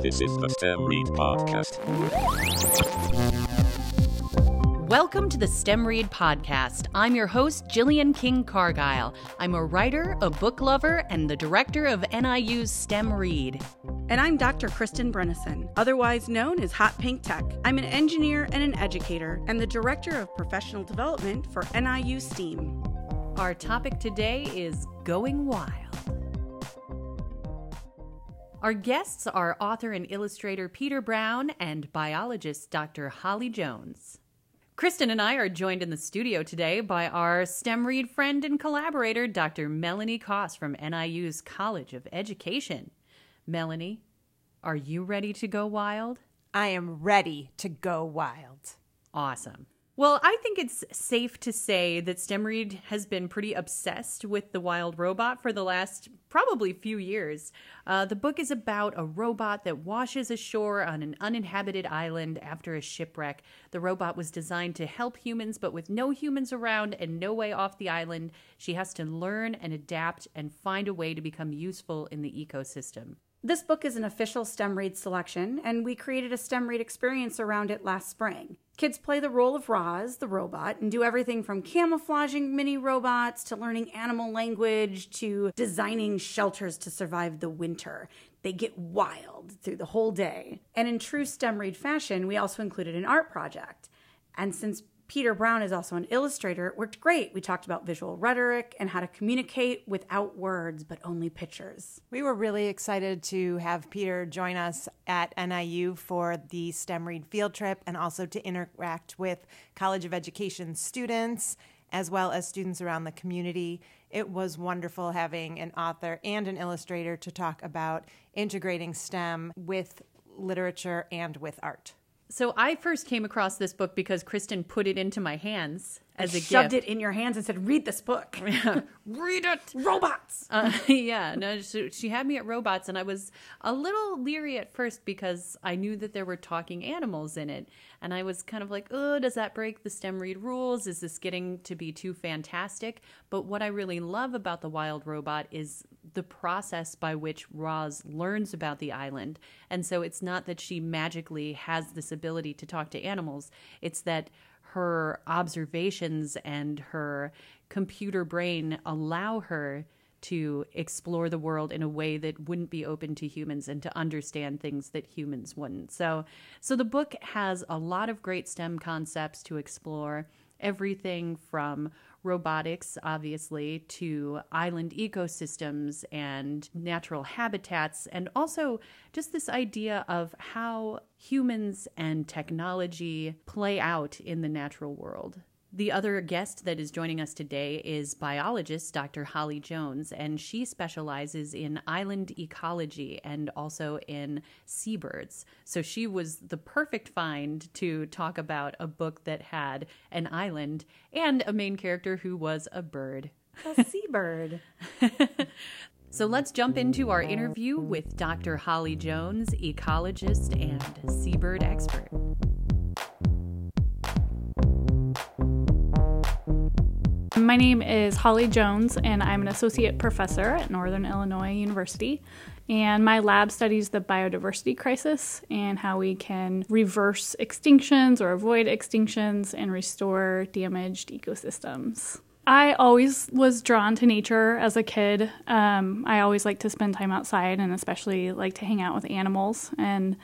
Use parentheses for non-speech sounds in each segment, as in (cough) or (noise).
This is the STEM Read Podcast. Welcome to the STEM Read Podcast. I'm your host, Gillian King Cargile. I'm a writer, a book lover, and the director of NIU's STEM Read. And I'm Dr. Kristen Brynteson, otherwise known as Hot Pink Tech. I'm an engineer and an educator, and the director of professional development for NIU STEAM. Our topic today is Going Wild. Our guests are author and illustrator Peter Brown and biologist Dr. Holly Jones. Kristen and I are joined in the studio today by our STEM Read friend and collaborator, Dr. Melanie Koss from NIU's College of Education. Melanie, are you ready to go wild? I am ready to go wild. Awesome. Well, I think it's safe to say that STEMRead has been pretty obsessed with the wild robot for the last probably few years. Uh, the book is about a robot that washes ashore on an uninhabited island after a shipwreck. The robot was designed to help humans, but with no humans around and no way off the island, she has to learn and adapt and find a way to become useful in the ecosystem. This book is an official STEM Read selection, and we created a STEM Read experience around it last spring. Kids play the role of Roz, the robot, and do everything from camouflaging mini robots to learning animal language to designing shelters to survive the winter. They get wild through the whole day. And in true STEM Read fashion, we also included an art project. And since Peter Brown is also an illustrator. It worked great. We talked about visual rhetoric and how to communicate without words, but only pictures. We were really excited to have Peter join us at NIU for the STEM Read field trip and also to interact with College of Education students as well as students around the community. It was wonderful having an author and an illustrator to talk about integrating STEM with literature and with art. So I first came across this book because Kristen put it into my hands as a shoved gift. it in your hands and said, "Read this book." (laughs) Read it. Robots. Uh, (laughs) yeah, no, she, she had me at robots, and I was a little leery at first because I knew that there were talking animals in it, and I was kind of like, "Oh, does that break the STEM read rules? Is this getting to be too fantastic?" But what I really love about the Wild Robot is the process by which Roz learns about the island, and so it's not that she magically has this ability to talk to animals; it's that her observations and her computer brain allow her to explore the world in a way that wouldn't be open to humans and to understand things that humans wouldn't. So so the book has a lot of great STEM concepts to explore, everything from robotics obviously to island ecosystems and natural habitats and also just this idea of how humans and technology play out in the natural world. The other guest that is joining us today is biologist Dr. Holly Jones, and she specializes in island ecology and also in seabirds. So she was the perfect find to talk about a book that had an island and a main character who was a bird. A (laughs) seabird. So let's jump into our interview with Dr. Holly Jones, ecologist and seabird expert. My name is Holly Jones, and I'm an associate professor at Northern Illinois University. And my lab studies the biodiversity crisis and how we can reverse extinctions or avoid extinctions and restore damaged ecosystems. I always was drawn to nature as a kid. Um, I always liked to spend time outside and especially like to hang out with animals. And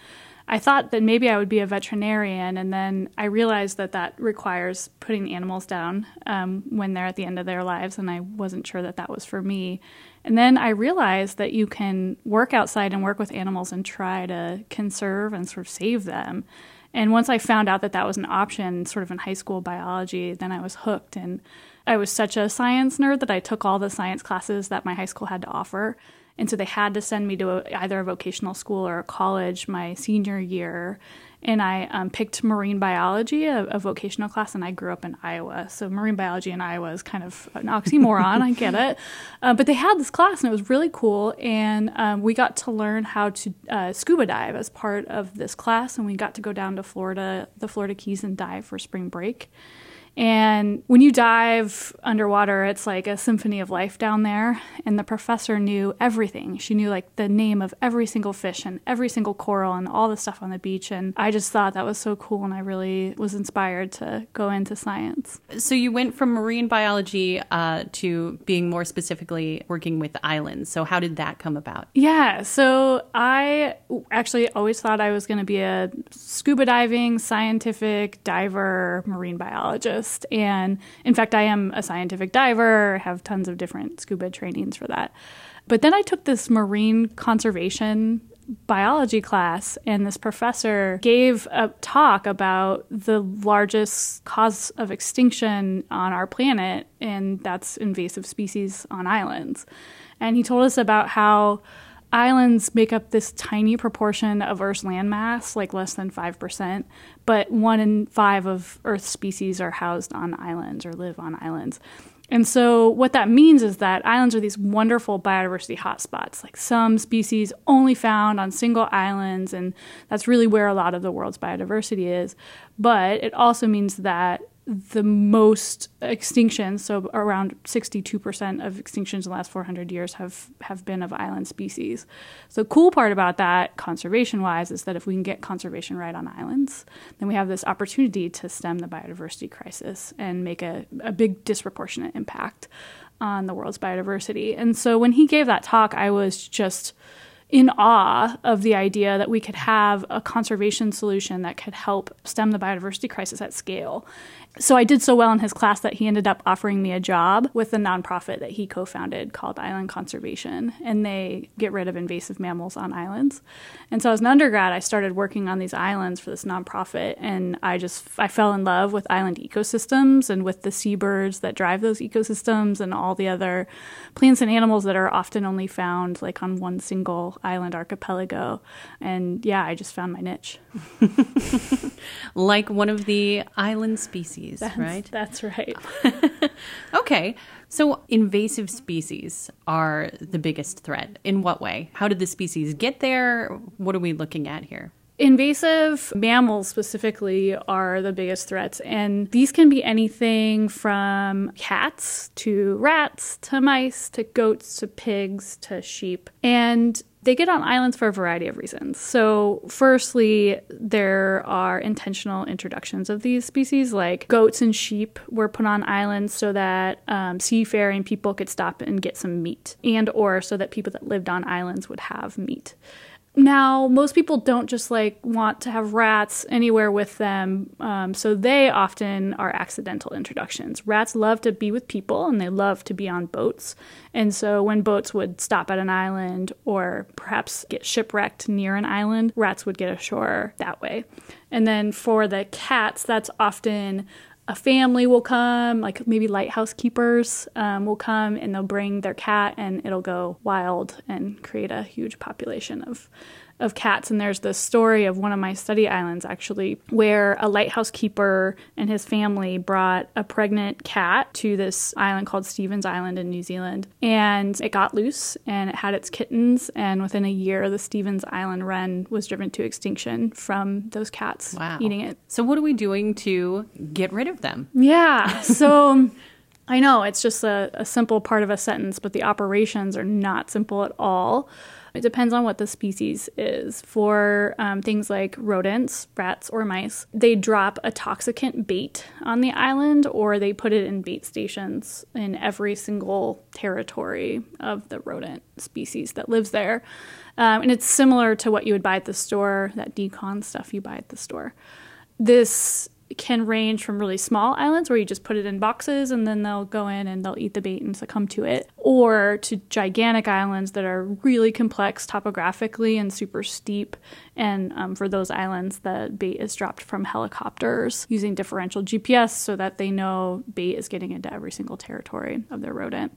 I thought that maybe I would be a veterinarian, and then I realized that that requires putting animals down um, when they're at the end of their lives, and I wasn't sure that that was for me. And then I realized that you can work outside and work with animals and try to conserve and sort of save them. And once I found out that that was an option, sort of in high school biology, then I was hooked. And I was such a science nerd that I took all the science classes that my high school had to offer. And so they had to send me to a, either a vocational school or a college my senior year. And I um, picked marine biology, a, a, vocational class, and I grew up in Iowa. So marine biology in Iowa is kind of an oxymoron, I get it. Uh, but they had this class, and it was really cool. And um, we got to learn how to uh, scuba dive as part of this class. And we got to go down to Florida, the Florida Keys, and dive for spring break. And when you dive underwater, it's like a symphony of life down there. And the professor knew everything. She knew like the name of every single fish and every single coral and all the stuff on the beach. And I just thought that was so cool. And I really was inspired to go into science. So you went from marine biology uh, to being more specifically working with islands. So how did that come about? Yeah, so I actually always thought I was going to be a scuba diving, scientific diver, marine biologist. And in fact, I am a scientific diver, have tons of different scuba trainings for that. But then I took this marine conservation biology class and this professor gave a talk about the largest cause of extinction on our planet and that's invasive species on islands and he told us about how islands make up this tiny proportion of earth's landmass like less than 5% but one in five of earth's species are housed on islands or live on islands and so, what that means is that islands are these wonderful biodiversity hotspots. Like some species only found on single islands, and that's really where a lot of the world's biodiversity is. But it also means that the most extinctions, so around 62% of extinctions in the last 400 years have, have been of island species. So the cool part about that, conservation-wise, is that if we can get conservation right on islands, then we have this opportunity to stem the biodiversity crisis and make a, a big disproportionate impact on the world's biodiversity. And so when he gave that talk, I was just in awe of the idea that we could have a conservation solution that could help stem the biodiversity crisis at scale so I did so well in his class that he ended up offering me a job with a nonprofit that he co-founded called Island Conservation, and they get rid of invasive mammals on islands. And so as an undergrad, I started working on these islands for this nonprofit, and I just I fell in love with island ecosystems and with the seabirds that drive those ecosystems and all the other plants and animals that are often only found like on one single island archipelago. And yeah, I just found my niche. (laughs) like one of the island species, that's, right? That's right. (laughs) okay. So, invasive species are the biggest threat. In what way? How did the species get there? What are we looking at here? Invasive mammals specifically are the biggest threats, and these can be anything from cats to rats to mice to goats to pigs to sheep. And they get on islands for a variety of reasons. So, firstly, there are intentional introductions of these species, like goats and sheep were put on islands so that um, seafaring people could stop and get some meat, and or so that people that lived on islands would have meat. Now, most people don't just like want to have rats anywhere with them, um, so they often are accidental introductions. Rats love to be with people and they love to be on boats. And so, when boats would stop at an island or perhaps get shipwrecked near an island, rats would get ashore that way. And then for the cats, that's often a family will come, like maybe lighthouse keepers um, will come and they'll bring their cat and it'll go wild and create a huge population of of cats. And there's this story of one of my study islands actually, where a lighthouse keeper and his family brought a pregnant cat to this island called Stephens Island in New Zealand. And it got loose and it had its kittens. And within a year, the Stephens Island wren was driven to extinction from those cats wow. eating it. So, what are we doing to get rid of them? Yeah. (laughs) So. I know it's just a, a simple part of a sentence, but the operations are not simple at all. It depends on what the species is. For um, things like rodents, rats, or mice, they drop a toxicant bait on the island or they put it in bait stations in every single territory of the rodent species that lives there. Um, and it's similar to what you would buy at the store, that d-CON stuff you buy at the store. This can range from really small islands where you just put it in boxes and then they'll go in and they'll eat the bait and succumb to it, or to gigantic islands that are really complex topographically and super steep. And um, for those islands, the bait is dropped from helicopters using differential GPS so that they know bait is getting into every single territory of their rodent.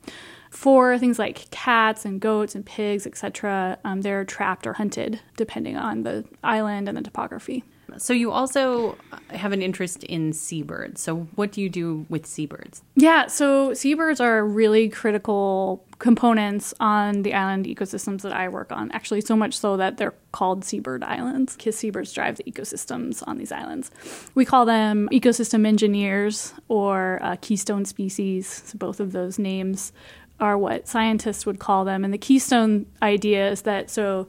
For things like cats and goats and pigs, etc., um, they're trapped or hunted depending on the island and the topography. So you also have an interest in seabirds. So what do you do with seabirds? Yeah, so seabirds are really critical components on the island ecosystems that I work on. Actually, so much so that they're called seabird islands because seabirds drive the ecosystems on these islands. We call them ecosystem engineers or uh, keystone species. So both of those names are what scientists would call them. And the keystone idea is that so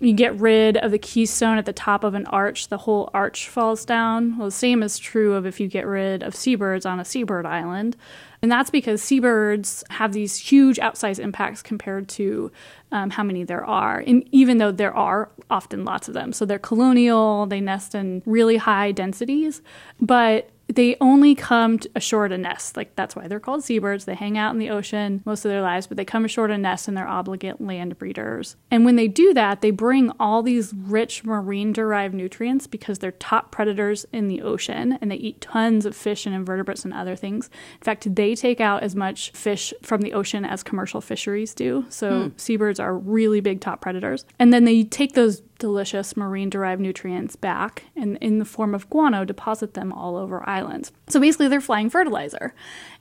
you get rid of the keystone at the top of an arch, the whole arch falls down. Well, the same is true of if you get rid of seabirds on a seabird island. And that's because seabirds have these huge outsized impacts compared to um, how many there are. And even though there are often lots of them. So they're colonial, they nest in really high densities. But they only come ashore to nest. Like that's why they're called seabirds. They hang out in the ocean most of their lives, but they come ashore to nest and they're obligate land breeders. And when they do that, they bring all these rich marine derived nutrients because they're top predators in the ocean and they eat tons of fish and invertebrates and other things. In fact, they take out as much fish from the ocean as commercial fisheries do. So hmm. seabirds are really big top predators. And then they take those delicious marine derived nutrients back and in the form of guano deposit them all over islands. So basically, they're flying fertilizer.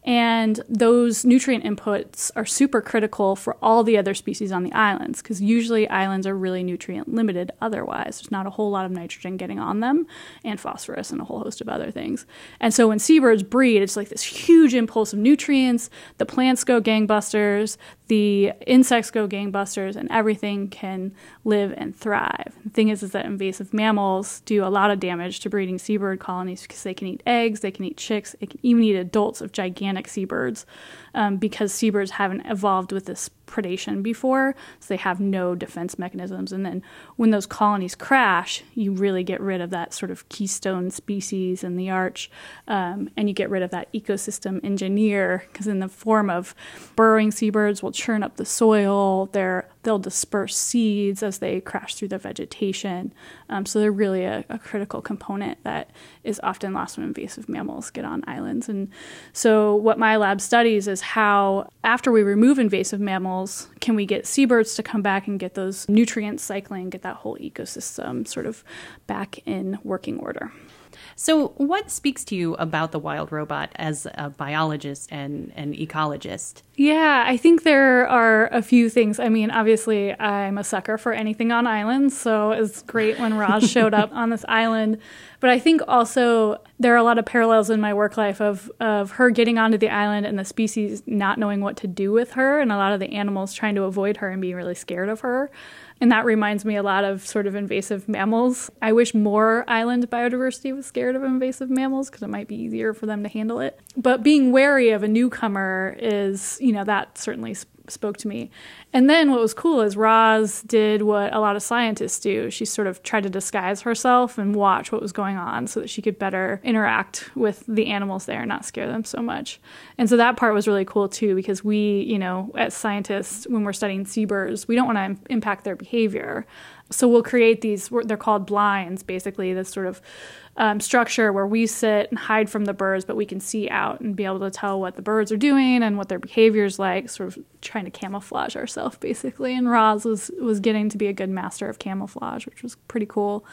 And those nutrient inputs are super critical for all the other species on the islands because usually islands are really nutrient limited otherwise. There's not a whole lot of nitrogen getting on them and phosphorus and a whole host of other things. And so when seabirds breed, it's like this huge impulse of nutrients. The plants go gangbusters, the insects go gangbusters, and everything can live and thrive. The thing is, is that invasive mammals do a lot of damage to breeding seabird colonies because they can eat eggs, they can eat chicks, they can even eat adults of gigantic seabirds um, because seabirds haven't evolved with this predation before, so they have no defense mechanisms. And then when those colonies crash, you really get rid of that sort of keystone species in the arch, um, and you get rid of that ecosystem engineer because in the form of burrowing seabirds will churn up the soil. They're they'll disperse seeds as they crash through the vegetation. Um, so they're really a, a, critical component that is often lost when invasive mammals get on islands. And so what my lab studies is how after we remove invasive mammals, can we get seabirds to come back and get those nutrients cycling, get that whole ecosystem sort of back in working order. So, what speaks to you about the wild robot as a biologist and an ecologist? Yeah, I think there are a few things. I mean, obviously, I'm a sucker for anything on islands, so it's great when Roz (laughs) showed up on this island. But I think also there are a lot of parallels in my work life of, of her getting onto the island and the species not knowing what to do with her, and a lot of the animals trying to avoid her and being really scared of her. And that reminds me a lot of sort of invasive mammals. I wish more island biodiversity was scared of invasive mammals because it might be easier for them to handle it. But being wary of a newcomer is, you know, that certainly spoke to me. And then what was cool is Roz did what a lot of scientists do. She sort of tried to disguise herself and watch what was going on so that she could better interact with the animals there and not scare them so much. And so that part was really cool too because we, you know, as scientists, when we're studying seabirds, we don't want to impact their behavior. So we'll create these, they're called blinds, basically, this sort of um, structure where we sit and hide from the birds, but we can see out and be able to tell what the birds are doing and what their behavior is like, sort of trying to camouflage ourselves basically. And Roz was was getting to be a good master of camouflage, which was pretty cool.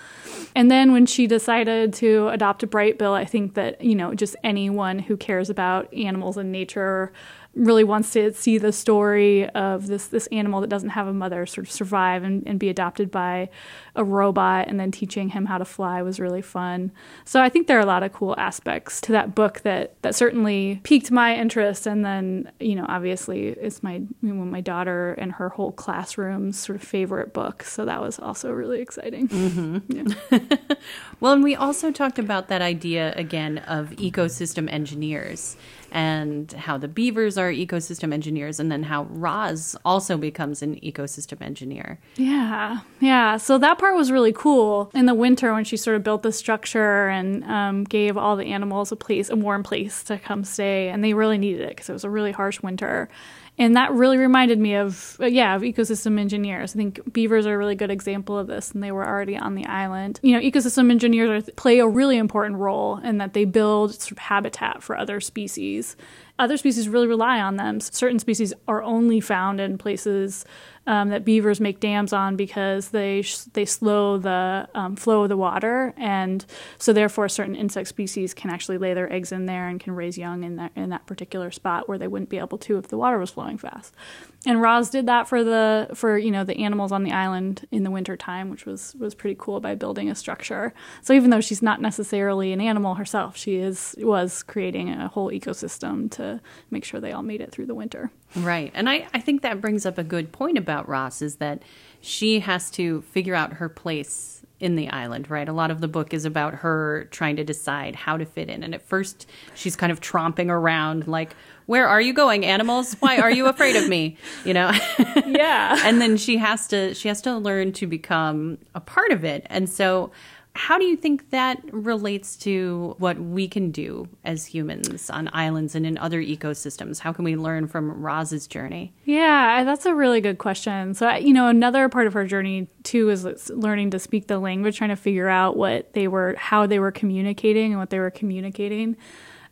And then when she decided to adopt a Brightbill, I think that you know just anyone who cares about animals and nature really wants to see the story of this this animal that doesn't have a mother sort of survive and, and be adopted by a robot and then teaching him how to fly was really fun. So I think there are a lot of cool aspects to that book that that certainly piqued my interest and then, you know, obviously it's my you know, my daughter and her whole classroom's sort of favorite book. So that was also really exciting. Mm-hmm. (laughs) Yeah. (laughs) well, and we also talked about that idea again of ecosystem engineers and how the beavers are ecosystem engineers, and then how Roz also becomes an ecosystem engineer. Yeah, yeah. So that part was really cool in the winter when she sort of built the structure and um, gave all the animals a place, a warm place to come stay, and they really needed it because it was a really harsh winter and that really reminded me of uh, yeah of ecosystem engineers. I think beavers are a really good example of this and they were already on the island. You know ecosystem engineers are, play a really important role in that they build sort of habitat for other species other species really rely on them certain species are only found in places um, that beavers make dams on because they sh- they slow the um, flow of the water, and so therefore certain insect species can actually lay their eggs in there and can raise young in that in that particular spot where they wouldn't be able to if the water was flowing fast. And Roz did that for the for you know the animals on the island in the winter time, which was was pretty cool by building a structure. So even though she's not necessarily an animal herself, she is was creating a whole ecosystem to make sure they all made it through the winter. Right. And I, I think that brings up a good point about Roz is that she has to figure out her place in the island, right? A lot of the book is about her trying to decide how to fit in. And at first, she's kind of tromping around like, where are you going animals? Why are you afraid of me? (laughs) You know? Yeah. (laughs) And then she has to she has to learn to become a part of it. And so how do you think that relates to what we can do as humans on islands and in other ecosystems? How can we learn from Roz's journey? Yeah, that's a really good question. So, you know, another part of her journey too is learning to speak the language, trying to figure out what they were, how they were communicating and what they were communicating.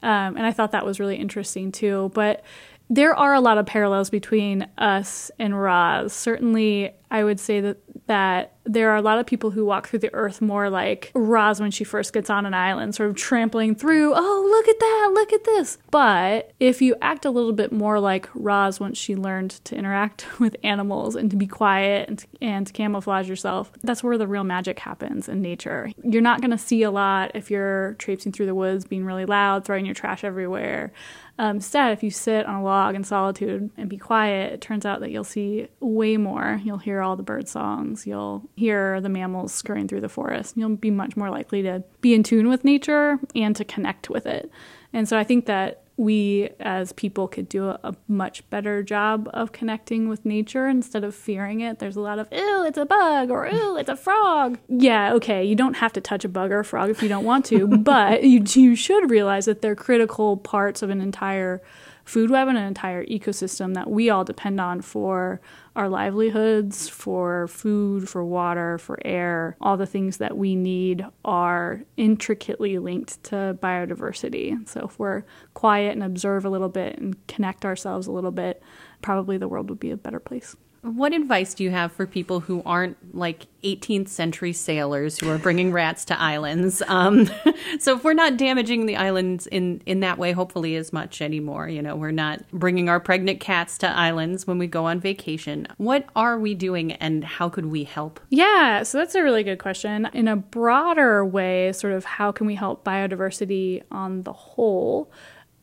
Um, and I thought that was really interesting too. But there are a lot of parallels between us and Roz. Certainly, I would say that that there are a lot of people who walk through the earth more like Roz when she first gets on an island, sort of trampling through, oh, look at that, look at this. But if you act a little bit more like Roz once she learned to interact (laughs) with animals and to be quiet and and to camouflage yourself, that's where the real magic happens in nature. You're not going to see a lot if you're traipsing through the woods, being really loud, throwing your trash everywhere. Um, instead, if you sit on a log in solitude and be quiet, it turns out that you'll see way more. You'll hear all the bird songs, you'll hear the mammals scurrying through the forest. You'll be much more likely to be in tune with nature and to connect with it. And so I think that we as people could do a, a, much better job of connecting with nature instead of fearing it. There's a lot of, ew, it's a bug or ew, it's a frog. Yeah, okay, you don't have to touch a bug or a frog if you don't want to, (laughs) but you, you should realize that they're critical parts of an entire food web and an entire ecosystem that we all depend on for our livelihoods, for food, for water, for air. All the things that we need are intricately linked to biodiversity. So if we're quiet and observe a little bit and connect ourselves a little bit, probably the world would be a better place. What advice do you have for people who aren't like 18th century sailors who are bringing rats to islands? (laughs) Um, so if we're not damaging the islands in in that way, hopefully as much anymore, you know, we're not bringing our pregnant cats to islands when we go on vacation. What are we doing, and how could we help? Yeah, so that's a really good question. In a broader way, sort of how can we help biodiversity on the whole?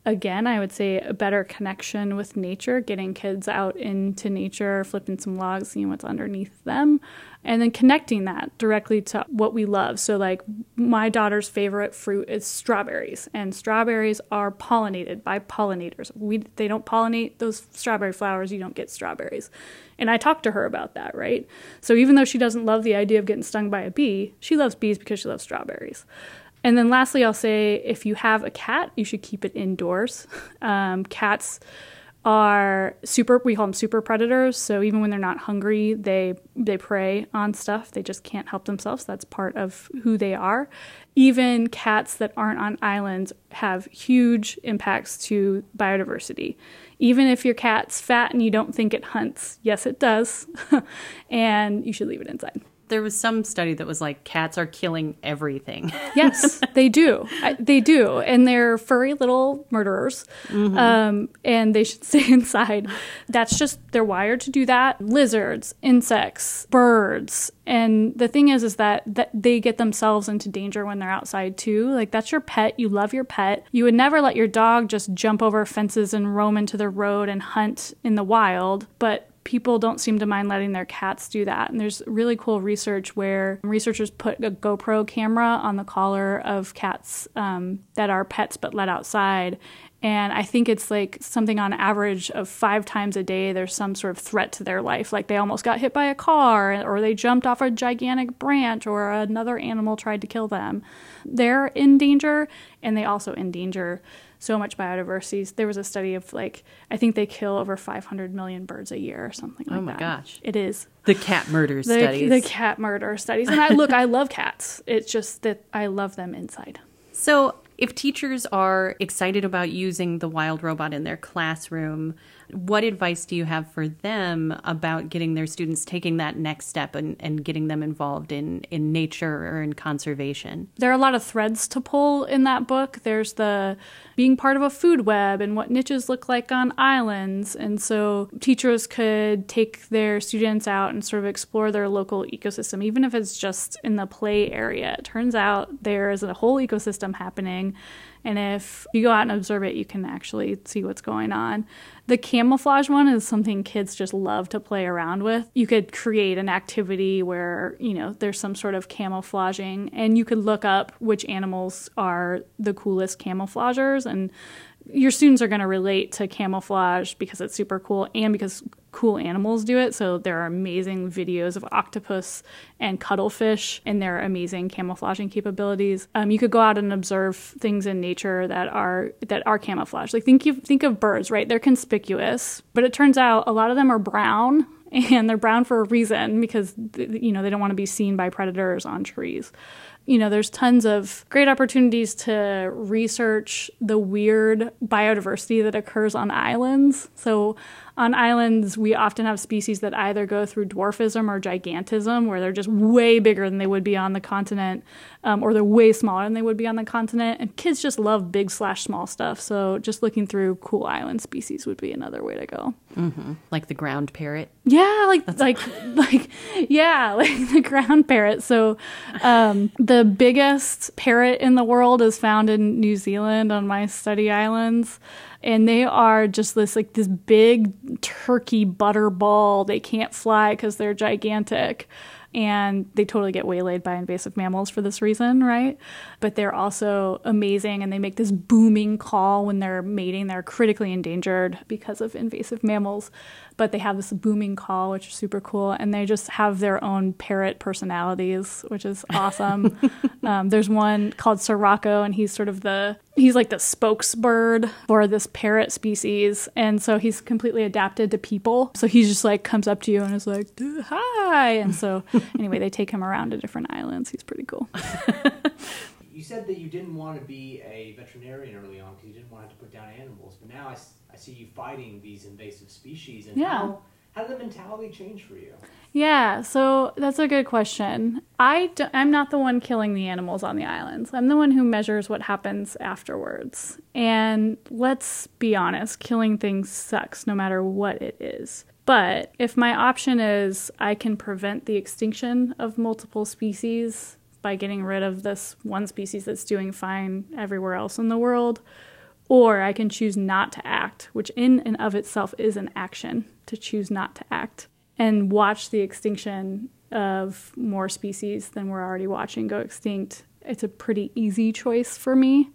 Again, I would say a better connection with nature, getting kids out into nature, flipping some logs, seeing what's underneath them, and then connecting that directly to what we love. So, like, my daughter's favorite fruit is strawberries, and strawberries are pollinated by pollinators. We, they don't pollinate those strawberry flowers, you don't get strawberries. And I talked to her about that, right? So, even though she doesn't love the idea of getting stung by a bee, she loves bees because she loves strawberries. And then lastly, I'll say if you have a cat, you should keep it indoors. (laughs) Um, cats are super we call them super predators. So even when they're not hungry they they prey on stuff. They just can't help themselves. That's part of who they are. Even cats that aren't on islands have huge impacts to biodiversity. Even if your cat's fat and you don't think it hunts yes it does. (laughs) And you should leave it inside there was some study that was like cats are killing everything. (laughs) yes, they do. I, they do, and they're furry little murderers, mm-hmm. um, and they should (laughs) stay inside. That's just they're wired to do that. Lizards, insects, birds, and the thing is, is that that they get themselves into danger when they're outside too. Like that's your pet. You love your pet. You would never let your dog just jump over fences and roam into the road and hunt in the wild, but people don't seem to mind letting their cats do that. And there's really cool research where researchers put a GoPro camera on the collar of cats um, that are pets but let outside. And I think it's like something on average of five times a day, there's some sort of threat to their life. Like they almost got hit by a car, or they jumped off a gigantic branch, or another animal tried to kill them. They're in danger, and they also endanger so much biodiversity. There was a study of like I think they kill over 500 million birds a year or something like that. Oh my that. gosh. It is. The cat murder the, studies. The cat murder studies. And I look, I love cats. It's just that I love them inside. So, if teachers are excited about using the wild robot in their classroom, What advice do you have for them about getting their students taking that next step and, and getting them involved in, in nature or in conservation? There are a lot of threads to pull in that book. There's the being part of a food web and what niches look like on islands. And so teachers could take their students out and sort of explore their local ecosystem, even if it's just in the play area. It turns out there is a whole ecosystem happening. And if you go out and observe it, you can actually see what's going on. The camouflage one is something kids just love to play around with. You could create an activity where, you know, there's some sort of camouflaging and you could look up which animals are the coolest camouflagers and your students are going to relate to camouflage because it's super cool and because cool animals do it. So there are amazing videos of octopus and cuttlefish and their amazing camouflaging capabilities. Um, you could go out and observe things in nature that are that are camouflage. Like think you think of birds, right? They're conspicuous, but it turns out a lot of them are brown (laughs) and they're brown for a reason because you know they don't want to be seen by predators on trees you know, there's tons of great opportunities to research the weird biodiversity that occurs on islands. So, on islands, we often have species that either go through dwarfism or gigantism, where they're just way bigger than they would be on the continent, um, or they're way smaller than they would be on the continent. And kids just love big slash small stuff. So, just looking through cool island species would be another way to go. Mm-hmm. Like the ground parrot. Yeah, like That's like (laughs) like yeah, (laughs) like the ground parrot. So, um, the biggest parrot in the world is found in New Zealand on my study islands and they are just this like this big turkey butter ball. They can't fly because they're gigantic and they totally get waylaid by invasive mammals for this reason, right? But they're also amazing and they make this booming call when they're mating. They're critically endangered because of invasive mammals but they have this booming call, which is super cool, and they just have their own parrot personalities, which is (laughs) awesome. um, there's one called Sirocco, and he's sort of the he's like the spokesbird for this parrot species, and so he's completely adapted to people. So he just like comes up to you and is like, "Hi," and so (laughs) anyway, they take him around to different islands. He's pretty cool. (laughs) you said that you didn't want to be a veterinarian early on because you didn't want to have to put down animals, but now I I see you fighting these invasive species. And yeah. how, how did the mentality change for you? Yeah, so that's a good question. I d- I'm not the one killing the animals on the islands. I'm the one who measures what happens afterwards. And let's be honest, killing things sucks no matter what it is. But if my option is I can prevent the extinction of multiple species by getting rid of this one species that's doing fine everywhere else in the world, or I can choose not to act, which in and of itself is an action to choose not to act and watch the extinction of more species than we're already watching go extinct. It's a pretty easy choice for me.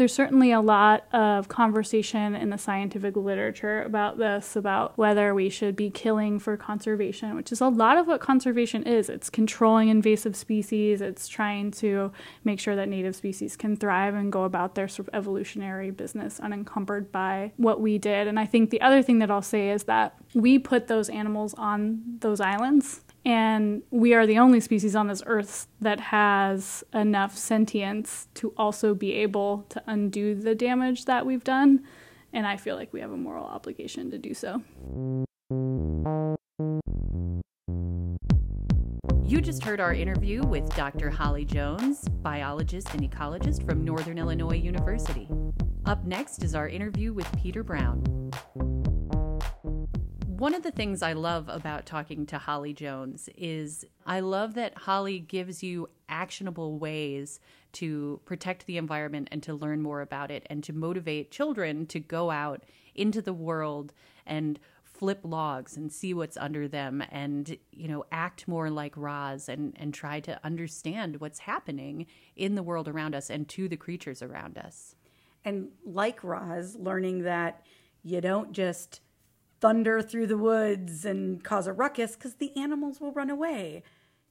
There's certainly a lot of conversation in the scientific literature about this, about whether we should be killing for conservation, which is a lot of what conservation is. It's controlling invasive species, it's trying to make sure that native species can thrive and go about their sort of evolutionary business unencumbered by what we did. And I think the other thing that I'll say is that we put those animals on those islands and we are the only species on this earth that has enough sentience to also be able to undo the damage that we've done. And I feel like we have a moral obligation to do so. You just heard our interview with Dr. Holly Jones, biologist and ecologist from Northern Illinois University. Up next is our interview with Peter Brown. One of the things I love about talking to Holly Jones is I love that Holly gives you actionable ways to protect the environment and to learn more about it and to motivate children to go out into the world and flip logs and see what's under them and you know act more like Roz and and try to understand what's happening in the world around us and to the creatures around us. And like Roz, learning that you don't just thunder through the woods and cause a ruckus because the animals will run away.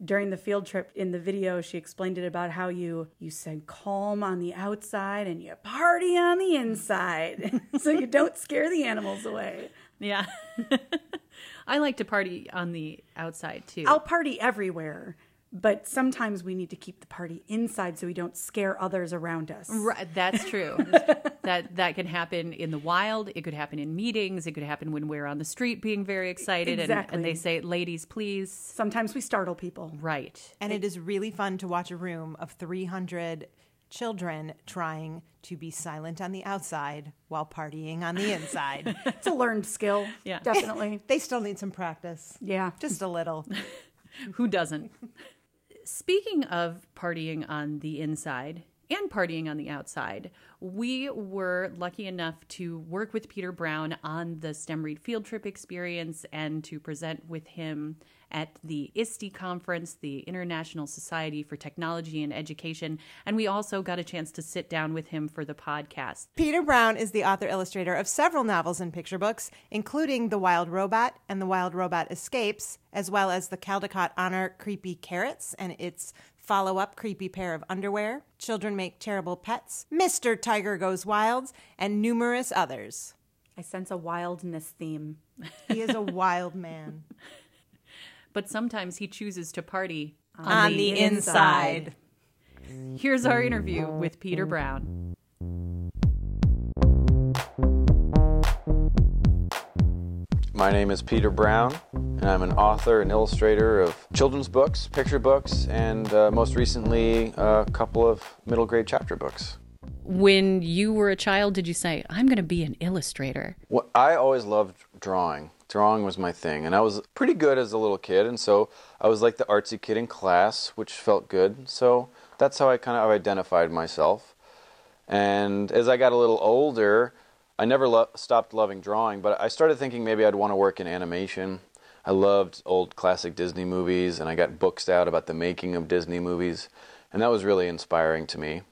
During the field trip in the video, she explained it about how you you said calm on the outside and you party on the inside, (laughs) so you don't scare the animals away. Yeah, (laughs) I like to party on the outside too. I'll party everywhere, But sometimes we need to keep the party inside so we don't scare others around us. Right, that's true. (laughs) that that can happen in the wild. It could happen in meetings. It could happen when we're on the street being very excited and, and they say, "Ladies, please." Sometimes we startle people. Right. And it is really fun to watch a room of 300 children trying to be silent on the outside while partying on the inside. (laughs) It's a learned skill. Yeah. Definitely. (laughs) they still need some practice. Yeah. Just a little. Who doesn't? Speaking of partying on the inside and partying on the outside, we were lucky enough to work with Peter Brown on the STEM Read field trip experience and to present with him at the ISTE conference, the International Society for Technology and Education. And we also got a chance to sit down with him for the podcast. Peter Brown is the author illustrator of several novels and picture books, including The Wild Robot and The Wild Robot Escapes, as well as the Caldecott Honor Creepy Carrots and its follow up Creepy Pair of Underwear, Children Make Terrible Pets, Mr. Tiger Goes Wild, and numerous others. I sense a wildness theme. He is a wild man. (laughs) But sometimes he chooses to party On the inside. Here's our interview with Peter Brown. My name is Peter Brown, and I'm an author and illustrator of children's books, picture books, and uh, most recently, a couple of middle grade chapter books. When you were a child, did you say, I'm going to be an illustrator? Well, I always loved drawing. Drawing was my thing, and I was pretty good as a little kid, and so I was like the artsy kid in class, which felt good. So that's how I kind of identified myself. And as I got a little older, I never lo- stopped loving drawing, but I started thinking maybe I'd want to work in animation. I loved old classic Disney movies, and I got books out about the making of Disney movies, and that was really inspiring to me.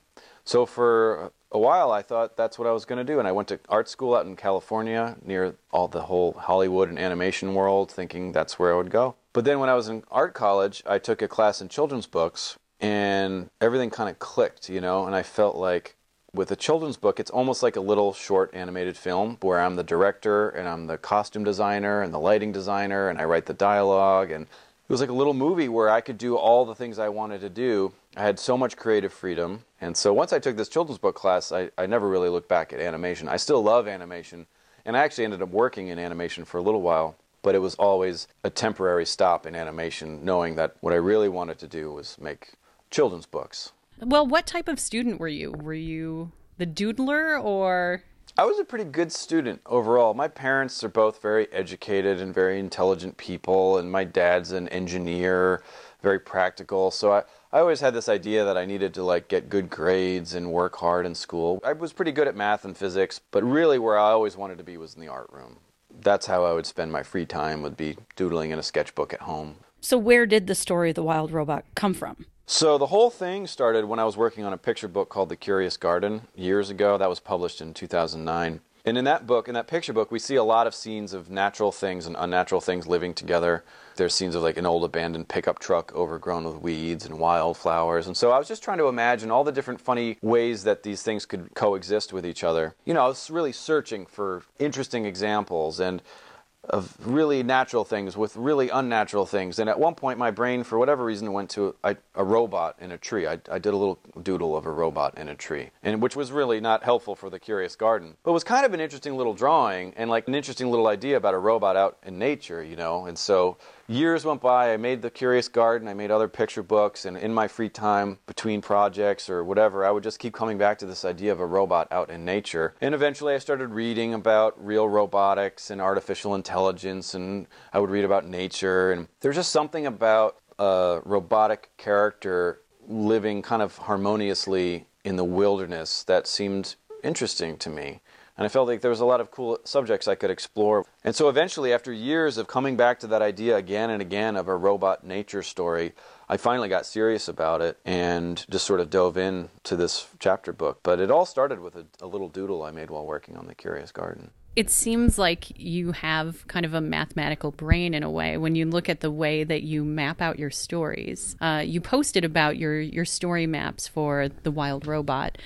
So for a while, I thought that's what I was going to do, and I went to art school out in California near all the whole Hollywood and animation world, thinking that's where I would go. But then when I was in art college, I took a class in children's books, and everything kind of clicked, you know, and I felt like with a children's book, it's almost like a little short animated film where I'm the director and I'm the costume designer and the lighting designer and I write the dialogue. And it was like a little movie where I could do all the things I wanted to do. I had so much creative freedom. And so once I took this children's book class, I, I never really looked back at animation. I still love animation. And I actually ended up working in animation for a little while. But it was always a temporary stop in animation, knowing that what I really wanted to do was make children's books. Well, what type of student were you? Were you the doodler or I was a pretty good student overall. My parents are both very educated and very intelligent people, and my dad's an engineer, very practical. So I, I always had this idea that I needed to like get good grades and work hard in school. I was pretty good at math and physics, but really where I always wanted to be was in the art room. That's how I would spend my free time would be doodling in a sketchbook at home. So, where did the story of the wild robot come from? So the whole thing started when I was working on a picture book called The Curious Garden years ago. That was published in 2009. And in that book, in that picture book, we see a lot of scenes of natural things and unnatural things living together. There's scenes of like an old abandoned pickup truck overgrown with weeds and wildflowers. And so I was just trying to imagine all the different funny ways that these things could coexist with each other. You know, I was really searching for interesting examples and of really natural things with really unnatural things. And at one point, my brain, for whatever reason, went to a, a robot in a tree. I, I did a little doodle of a robot in a tree, and which was really not helpful for the Curious Garden, but was kind of an interesting little drawing and like an interesting little idea about a robot out in nature, you know. And so years went by. I made the Curious Garden. I made other picture books, and in my free time between projects or whatever, I would just keep coming back to this idea of a robot out in nature. And eventually, I started reading about real robotics and artificial intelligence, and I would read about nature. And there's just something about a robotic character living kind of harmoniously in the wilderness that seemed interesting to me. And I felt like there was a lot of cool subjects I could explore. And so eventually, after years of coming back to that idea again and again of a robot nature story, I finally got serious about it and just sort of dove in to this chapter book. But it all started with a, a little doodle I made while working on The Curious Garden. it seems like you have kind of a mathematical brain in a way when you look at the way that you map out your stories. Uh, you posted about your your story maps for the Wild Robot.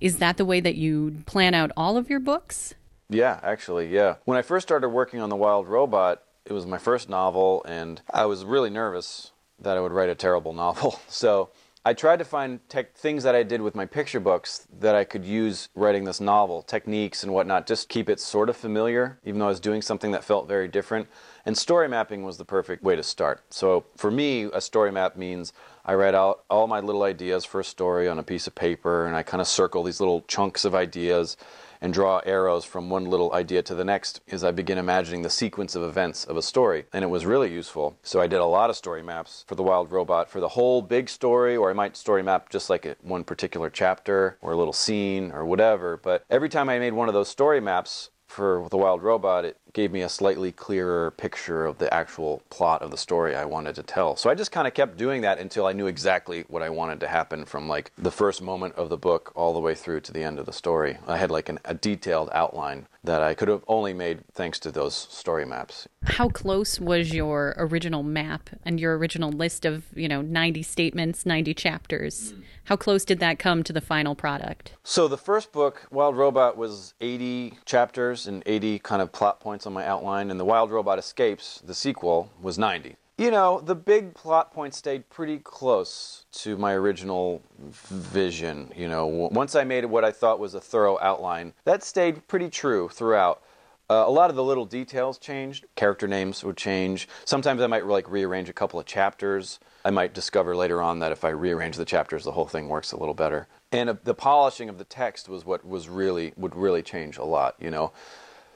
Is that the way that you plan out all of your books? Yeah, actually, yeah. When I first started working on The Wild Robot, it was my first novel, and I was really nervous that I would write a terrible (laughs) novel. So I tried to find tech things that I did with my picture books that I could use writing this novel, techniques and whatnot, just keep it sort of familiar, even though I was doing something that felt very different. And story mapping was the perfect way to start. So for me, a story map means I write out all my little ideas for a story on a piece of paper, and I kind of circle these little chunks of ideas and draw arrows from one little idea to the next as I begin imagining the sequence of events of a story. And it was really useful. So I did a lot of story maps for the Wild Robot for the whole big story, or I might story map just like one particular chapter or a little scene or whatever. But every time I made one of those story maps, for the wild robot, it gave me a slightly clearer picture of the actual plot of the story I wanted to tell. So I just kind of kept doing that until I knew exactly what I wanted to happen from like the first moment of the book all the way through to the end of the story. I had like an, a detailed outline that I could have only made thanks to those story maps. How close was your original map and your original list of, you know, 90 statements, 90 chapters? Mm. How close did that come to the final product? So the first book, Wild Robot, was 80 chapters and 80 kind of plot points on my outline, and The Wild Robot Escapes, the sequel, was 90. You know, the big plot points stayed pretty close to my original vision. You know, once I made what I thought was a thorough outline, that stayed pretty true throughout. Uh, a lot of the little details changed. Character names would change. Sometimes I might like rearrange a couple of chapters. I might discover later on that if I rearrange the chapters, the whole thing works a little better. And uh, the polishing of the text was what was really would really change a lot. You know,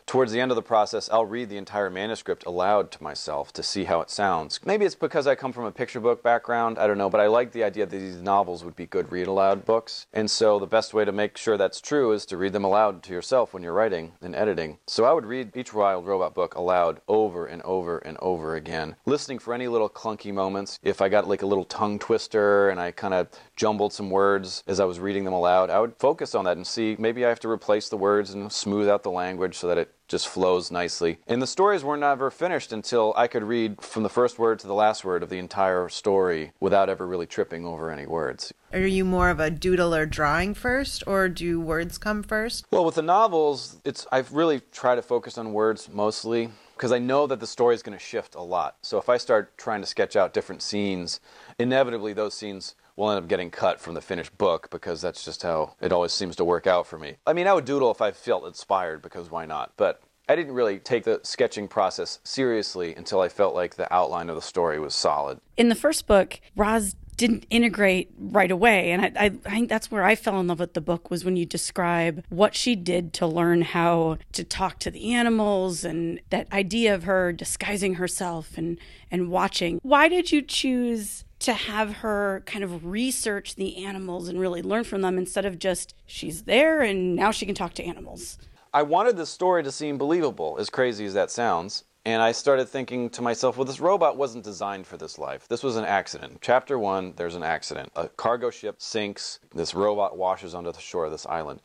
towards the end of the process, I'll read the entire manuscript aloud to myself to see how it sounds. Maybe it's because I come from a picture book background, I don't know, but I like the idea that these novels would be good read aloud books. And so the best way to make sure that's true is to read them aloud to yourself when you're writing and editing. So I would read each Wild Robot book aloud over and over and over again, listening for any little clunky moments. If I got like a little tongue twister and I kind of jumbled some words as I was reading them aloud, I would focus on that and see maybe I have to replace the words and smooth out the language so that it just flows nicely. And the stories were never finished until I could read from the first word to the last word of the entire story without ever really tripping over any words. Are you more of a doodle or drawing first, or do words come first? Well, with the novels, it's I've really tried to focus on words mostly because I know that the story is going to shift a lot. So if I start trying to sketch out different scenes, inevitably those scenes will end up getting cut from the finished book because that's just how it always seems to work out for me. I mean, I would doodle if I felt inspired because why not? But I didn't really take the sketching process seriously until I felt like the outline of the story was solid. In the first book, Roz didn't integrate right away. And I, I, I, think that's where I fell in love with the book was when you describe what she did to learn how to talk to the animals and that idea of her disguising herself and, and watching. Why did you choose to have her kind of research the animals and really learn from them instead of just she's there and now she can talk to animals. I wanted the story to seem believable, as crazy as that sounds. And I started thinking to myself, well, this robot wasn't designed for this life. This was an accident. Chapter one, there's an accident. A cargo ship sinks. This robot washes onto the shore of this island.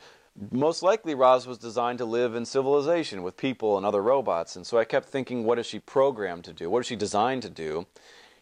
Most likely, Roz was designed to live in civilization with people and other robots. And so I kept thinking, what is she programmed to do? What is she designed to do?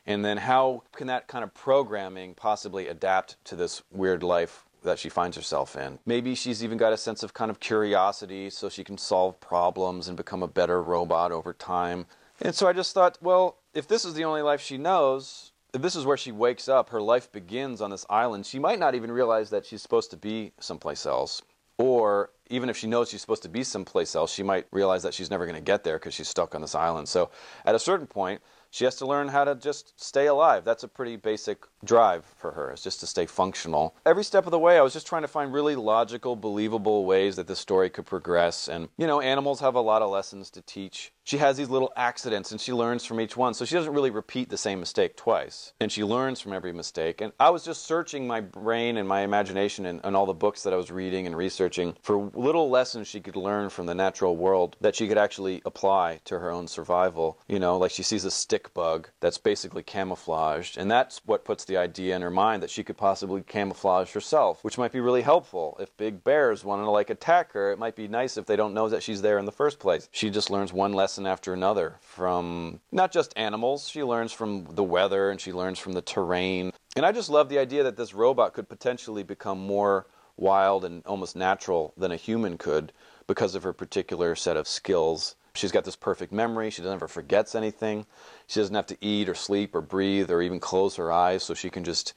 And then how can that kind of programming possibly adapt to this weird life that she finds herself in. Maybe she's even got a sense of kind of curiosity so she can solve problems and become a better robot over time. And so I just thought, well, if this is the only life she knows, if this is where she wakes up, her life begins on this island, she might not even realize that she's supposed to be someplace else. Or even if she knows she's supposed to be someplace else, she might realize that she's never going to get there because she's stuck on this island. So at a certain point, she has to learn how to just stay alive. That's a pretty basic drive for her, is just to stay functional. Every step of the way, I was just trying to find really logical, believable ways that this story could progress. And, you know, animals have a lot of lessons to teach. She has these little accidents and she learns from each one. So she doesn't really repeat the same mistake twice. And she learns from every mistake. And I was just searching my brain and my imagination and, and all the books that I was reading and researching for little lessons she could learn from the natural world that she could actually apply to her own survival. You know, like she sees a stick bug that's basically camouflaged. And that's what puts the idea in her mind that she could possibly camouflage herself, which might be really helpful. If big bears want to like attack her, it might be nice if they don't know that she's there in the first place. She just learns one lesson after another from not just animals, she learns from the weather and she learns from the terrain. And I just love the idea that this robot could potentially become more wild and almost natural than a human could because of her particular set of skills She's got this perfect memory. She never forgets anything. She doesn't have to eat or sleep or breathe or even close her eyes, so she can just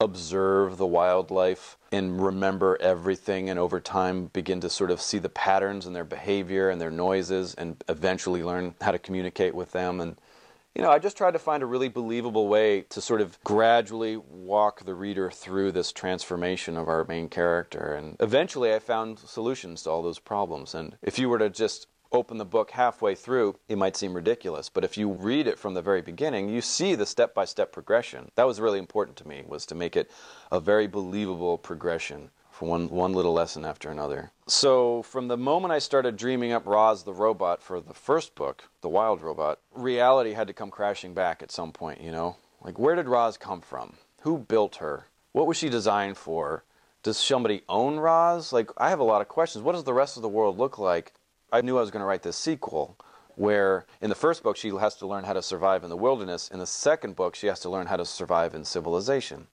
observe the wildlife and remember everything and over time begin to sort of see the patterns in their behavior and their noises and eventually learn how to communicate with them and you know, I just tried to find a really believable way to sort of gradually walk the reader through this transformation of our main character. And eventually I found solutions to all those problems. And if you were to just open the book halfway through, it might seem ridiculous. But if you read it from the very beginning, you see the step by step progression. That was really important to me, was to make it a very believable progression for one, one little lesson after another. So, from the moment I started dreaming up Roz the robot for the first book, The Wild Robot, reality had to come crashing back at some point, you know? Like, where did Roz come from? Who built her? What was she designed for? Does somebody own Roz? Like, I have a lot of questions. What does the rest of the world look like? I knew I was going to write this sequel where in the first book she has to learn how to survive in the wilderness. In the second book, she has to learn how to survive in civilization.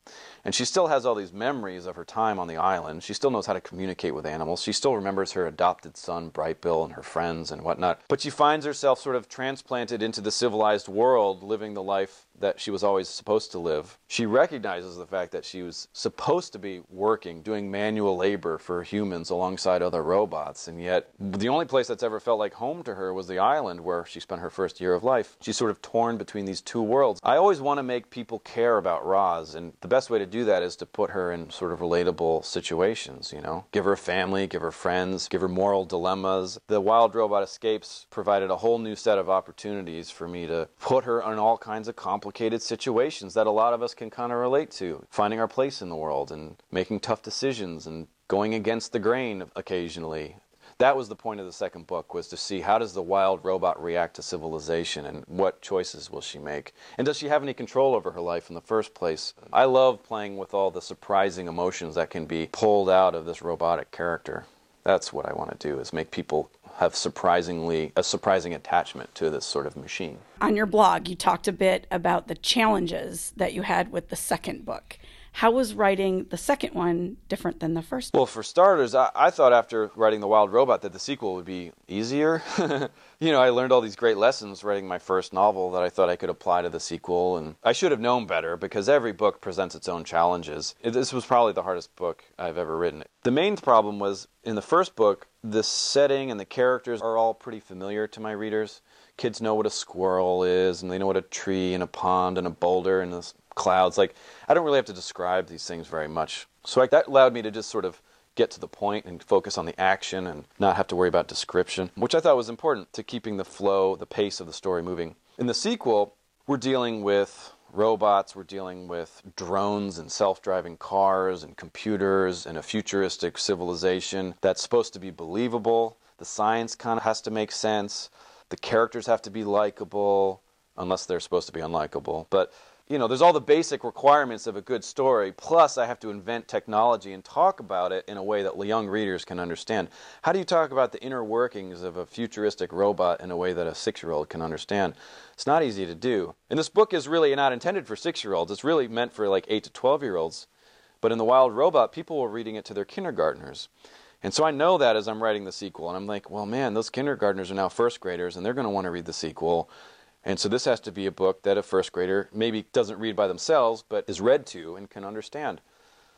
And she still has all these memories of her time on the island. She still knows how to communicate with animals. She still remembers her adopted son, Brightbill, and her friends and whatnot. But she finds herself sort of transplanted into the civilized world, living the life that she was always supposed to live. She recognizes the fact that she was supposed to be working, doing manual labor for humans alongside other robots, and yet the only place that's ever felt like home to her was the island where she spent her first year of life. She's sort of torn between these two worlds. I always want to make people care about Roz, and the best way to do that is to put her in sort of relatable situations, you know? Give her a family, give her friends, give her moral dilemmas. The Wild Robot Escapes provided a whole new set of opportunities for me to put her in all kinds of complicated situations that a lot of us can kind of relate to. Finding our place in the world and making tough decisions and going against the grain occasionally that was the point of the second book was to see how does the wild robot react to civilization and what choices will she make? And does she have any control over her life in the first place? I love playing with all the surprising emotions that can be pulled out of this robotic character. That's what i want to do is make people have surprisingly a surprising attachment to this sort of machine. On your blog you talked a bit about the challenges that you had with the second book how was writing the second one different than the first? Well, for starters, I, I thought after writing The Wild Robot that the sequel would be easier. (laughs) you know, I learned all these great lessons writing my first novel that I thought I could apply to the sequel, and I should have known better because every book presents its own challenges. This was probably the hardest book I've ever written. The main problem was in the first book, the setting and the characters are all pretty familiar to my readers kids know what a squirrel is and they know what a tree and a pond and a boulder and this clouds. Like, I don't really have to describe these things very much. So that allowed me to just sort of get to the point and focus on the action and not have to worry about description, which I thought was important to keeping the flow, the pace of the story moving. In the sequel, we're dealing with robots, we're dealing with drones and self driving cars and computers and a futuristic civilization that's supposed to be believable. The science kind of has to make sense. The characters have to be likable, unless they're supposed to be unlikable. But you know, there's all the basic requirements of a good story, plus I have to invent technology and talk about it in a way that young readers can understand. How do you talk about the inner workings of a futuristic robot in a way that a six year old can understand? It's not easy to do. And this book is really not intended for six year olds, it's really meant for like eight to 12 year olds. But in The Wild Robot, people were reading it to their kindergartners. And so I know that as I'm writing the sequel, and I'm like, well, man, those kindergartners are now first graders, and they're going to want to read the sequel. And so this has to be a book that a first grader maybe doesn't read by themselves, but is read to and can understand.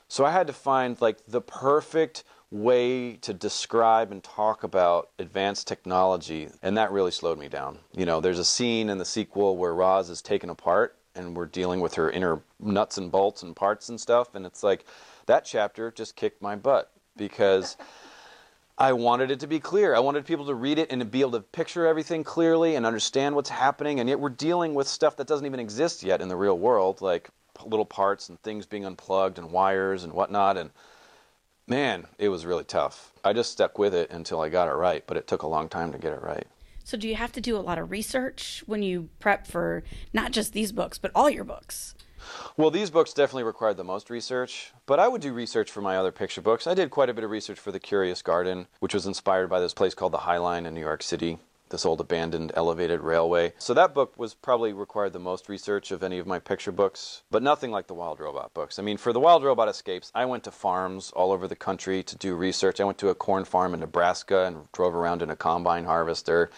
So I had to find like the perfect way to describe and talk about advanced technology, and that really slowed me down. You know, there's a scene in the sequel where Roz is taken apart and we're dealing with her inner nuts and bolts and parts and stuff, and it's like that chapter just kicked my butt because I wanted it to be clear. I wanted people to read it and to be able to picture everything clearly and understand what's happening. And yet we're dealing with stuff that doesn't even exist yet in the real world, like little parts and things being unplugged and wires and whatnot. And man, it was really tough. I just stuck with it until I got it right, but it took a long time to get it right. So, do you have to do a lot of research when you prep for not just these books, but all your books? Well, these books definitely required the most research, but I would do research for my other picture books. I did quite a bit of research for The Curious Garden, which was inspired by this place called the High Line in New York City, this old abandoned elevated railway. So that book was probably required the most research of any of my picture books, but nothing like the Wild Robot books. I mean, for the Wild Robot Escapes, I went to farms all over the country to do research. I went to a corn farm in Nebraska and drove around in a combine harvester.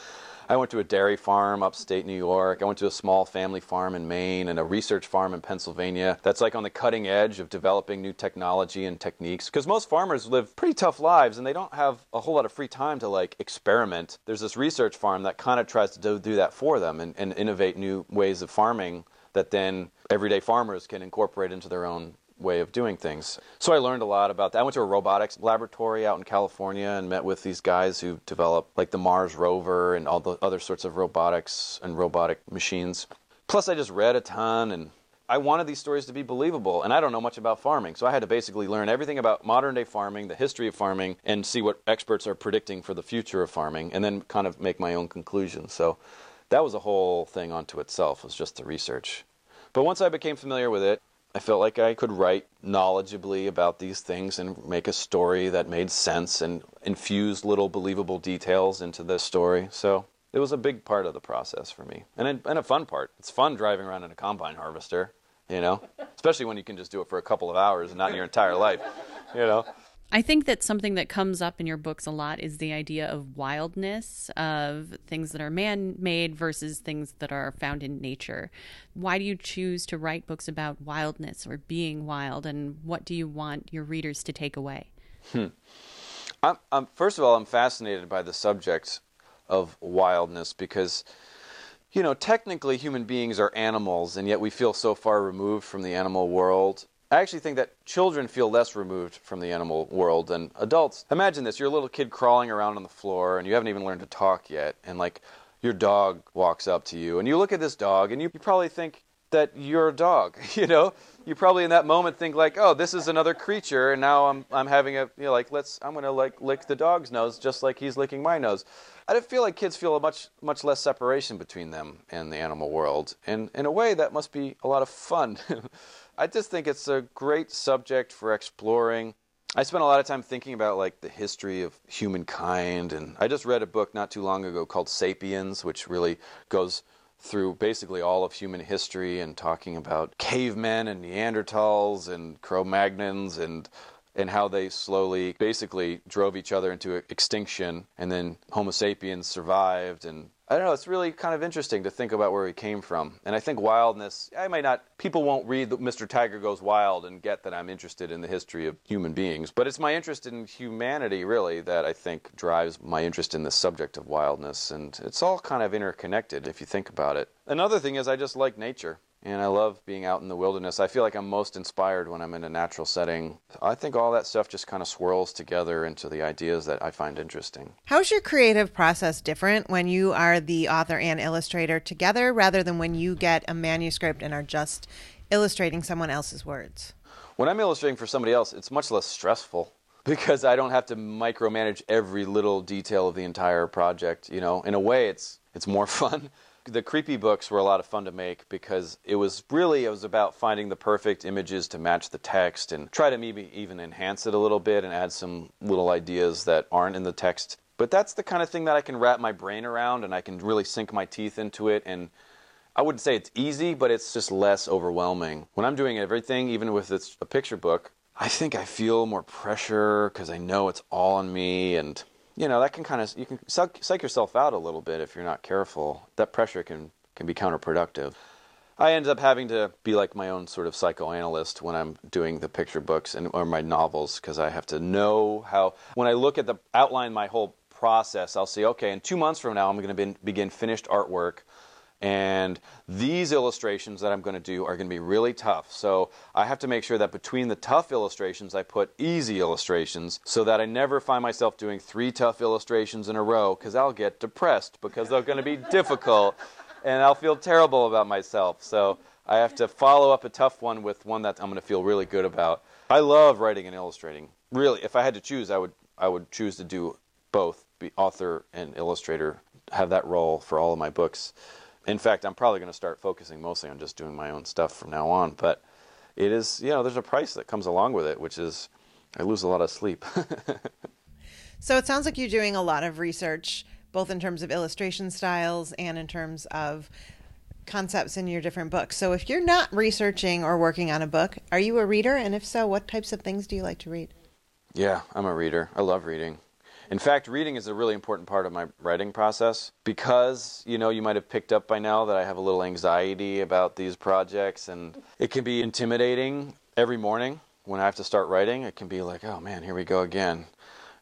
I went to a dairy farm upstate New York. I went to a small family farm in Maine and a research farm in Pennsylvania. That's like on the cutting edge of developing new technology and techniques. Because most farmers live pretty tough lives and they don't have a whole lot of free time to like experiment. There's this research farm that kind of tries to do, do that for them and, and innovate new ways of farming that then everyday farmers can incorporate into their own way of doing things. So I learned a lot about that. I went to a robotics laboratory out in California and met with these guys who developed like the Mars rover and all the other sorts of robotics and robotic machines. Plus I just read a ton and I wanted these stories to be believable, and I don't know much about farming, so I had to basically learn everything about modern day farming, the history of farming, and see what experts are predicting for the future of farming, and then kind of make my own conclusions. So that was a whole thing unto itself, was just the research. But once I became familiar with it, I felt like I could write knowledgeably about these things and make a story that made sense and infuse little believable details into the story. So it was a big part of the process for me, and a, and a fun part. It's fun driving around in a combine harvester, you know, especially when you can just do it for a couple of hours and not your entire life, you know. I think that something that comes up in your books a lot is the idea of wildness, of things that are man made versus things that are found in nature. Why do you choose to write books about wildness or being wild, and what do you want your readers to take away? Hmm. I'm, I'm, first of all, I'm fascinated by the subject of wildness because, you know, technically human beings are animals, and yet we feel so far removed from the animal world. I actually think that children feel less removed from the animal world than adults. Imagine this you're a little kid crawling around on the floor, and you haven't even learned to talk yet, and like your dog walks up to you, and you look at this dog, and you, you probably think, that you're a dog. (laughs) You know, you probably in that moment think like, oh, this is another creature, and now I'm I'm having a you know like let's I'm gonna like lick the dog's nose just like he's licking my nose. I feel like kids feel a much much less separation between them and the animal world, and in a way that must be a lot of fun. (laughs) I just think it's a great subject for exploring. I spent a lot of time thinking about like the history of humankind, and I just read a book not too long ago called *Sapiens*, which really goes through basically all of human history and talking about cavemen and Neanderthals and Cro-Magnons and and how they slowly basically drove each other into extinction and then Homo sapiens survived and I don't know, it's really kind of interesting to think about where he came from. And I think wildness, I might not, people won't read Mr. Tiger Goes Wild and get that I'm interested in the history of human beings. But it's my interest in humanity, really, that I think drives my interest in the subject of wildness. And it's all kind of interconnected if you think about it. Another thing is, I just like nature and I love being out in the wilderness. I feel like I'm most inspired when I'm in a natural setting. I think all that stuff just kind of swirls together into the ideas that I find interesting. How's your creative process different when you are the author and illustrator together rather than when you get a manuscript and are just illustrating someone else's words? When I'm illustrating for somebody else, it's much less stressful (laughs) because I don't have to micromanage every little detail of the entire project, you know. In a way it's it's more (laughs) fun the creepy books were a lot of fun to make because it was really it was about finding the perfect images to match the text and try to maybe even enhance it a little bit and add some little ideas that aren't in the text. But that's the kind of thing that I can wrap my brain around and I can really sink my teeth into it and I wouldn't say it's easy, but it's just less overwhelming. When I'm doing everything, even with it's a picture book, I think I feel more pressure because I know it's all on me and you know that can kind of you can psych, yourself out a little bit if you're not careful. That pressure can can be counterproductive. I ended up having to be like my own sort of psychoanalyst when I'm doing the picture books and or my novels because I have to know how when I look at the outline my whole process, I'll say, okay, in two months from now, I'm going to begin finished artwork and these illustrations that I'm going to do are going to be really tough. So I have to make sure that between the tough illustrations, I put easy illustrations so that I never find myself doing three tough illustrations in a row because I'll get depressed because they're going to be (laughs) difficult and I'll feel terrible about myself. So I have to follow up a tough one with one that I'm going to feel really good about. I love writing and illustrating. Really, if I had to choose, I would I would choose to do both, be author and illustrator, have that role for all of my books in fact, I'm probably going to start focusing mostly on just doing my own stuff from now on. But it is, you know, there's a price that comes along with it, which is I lose a lot of sleep. (laughs) so it sounds like you're doing a lot of research, both in terms of illustration styles and in terms of concepts in your different books. So if you're not researching or working on a book, are you a reader? And if so, what types of things do you like to read? Yeah, I'm a reader. I love reading. In fact, reading is a really important part of my writing process because, you know, you might have picked up by now that I have a little anxiety about these projects and it can be intimidating every morning when I have to start writing. It can be like, oh man, here we go again.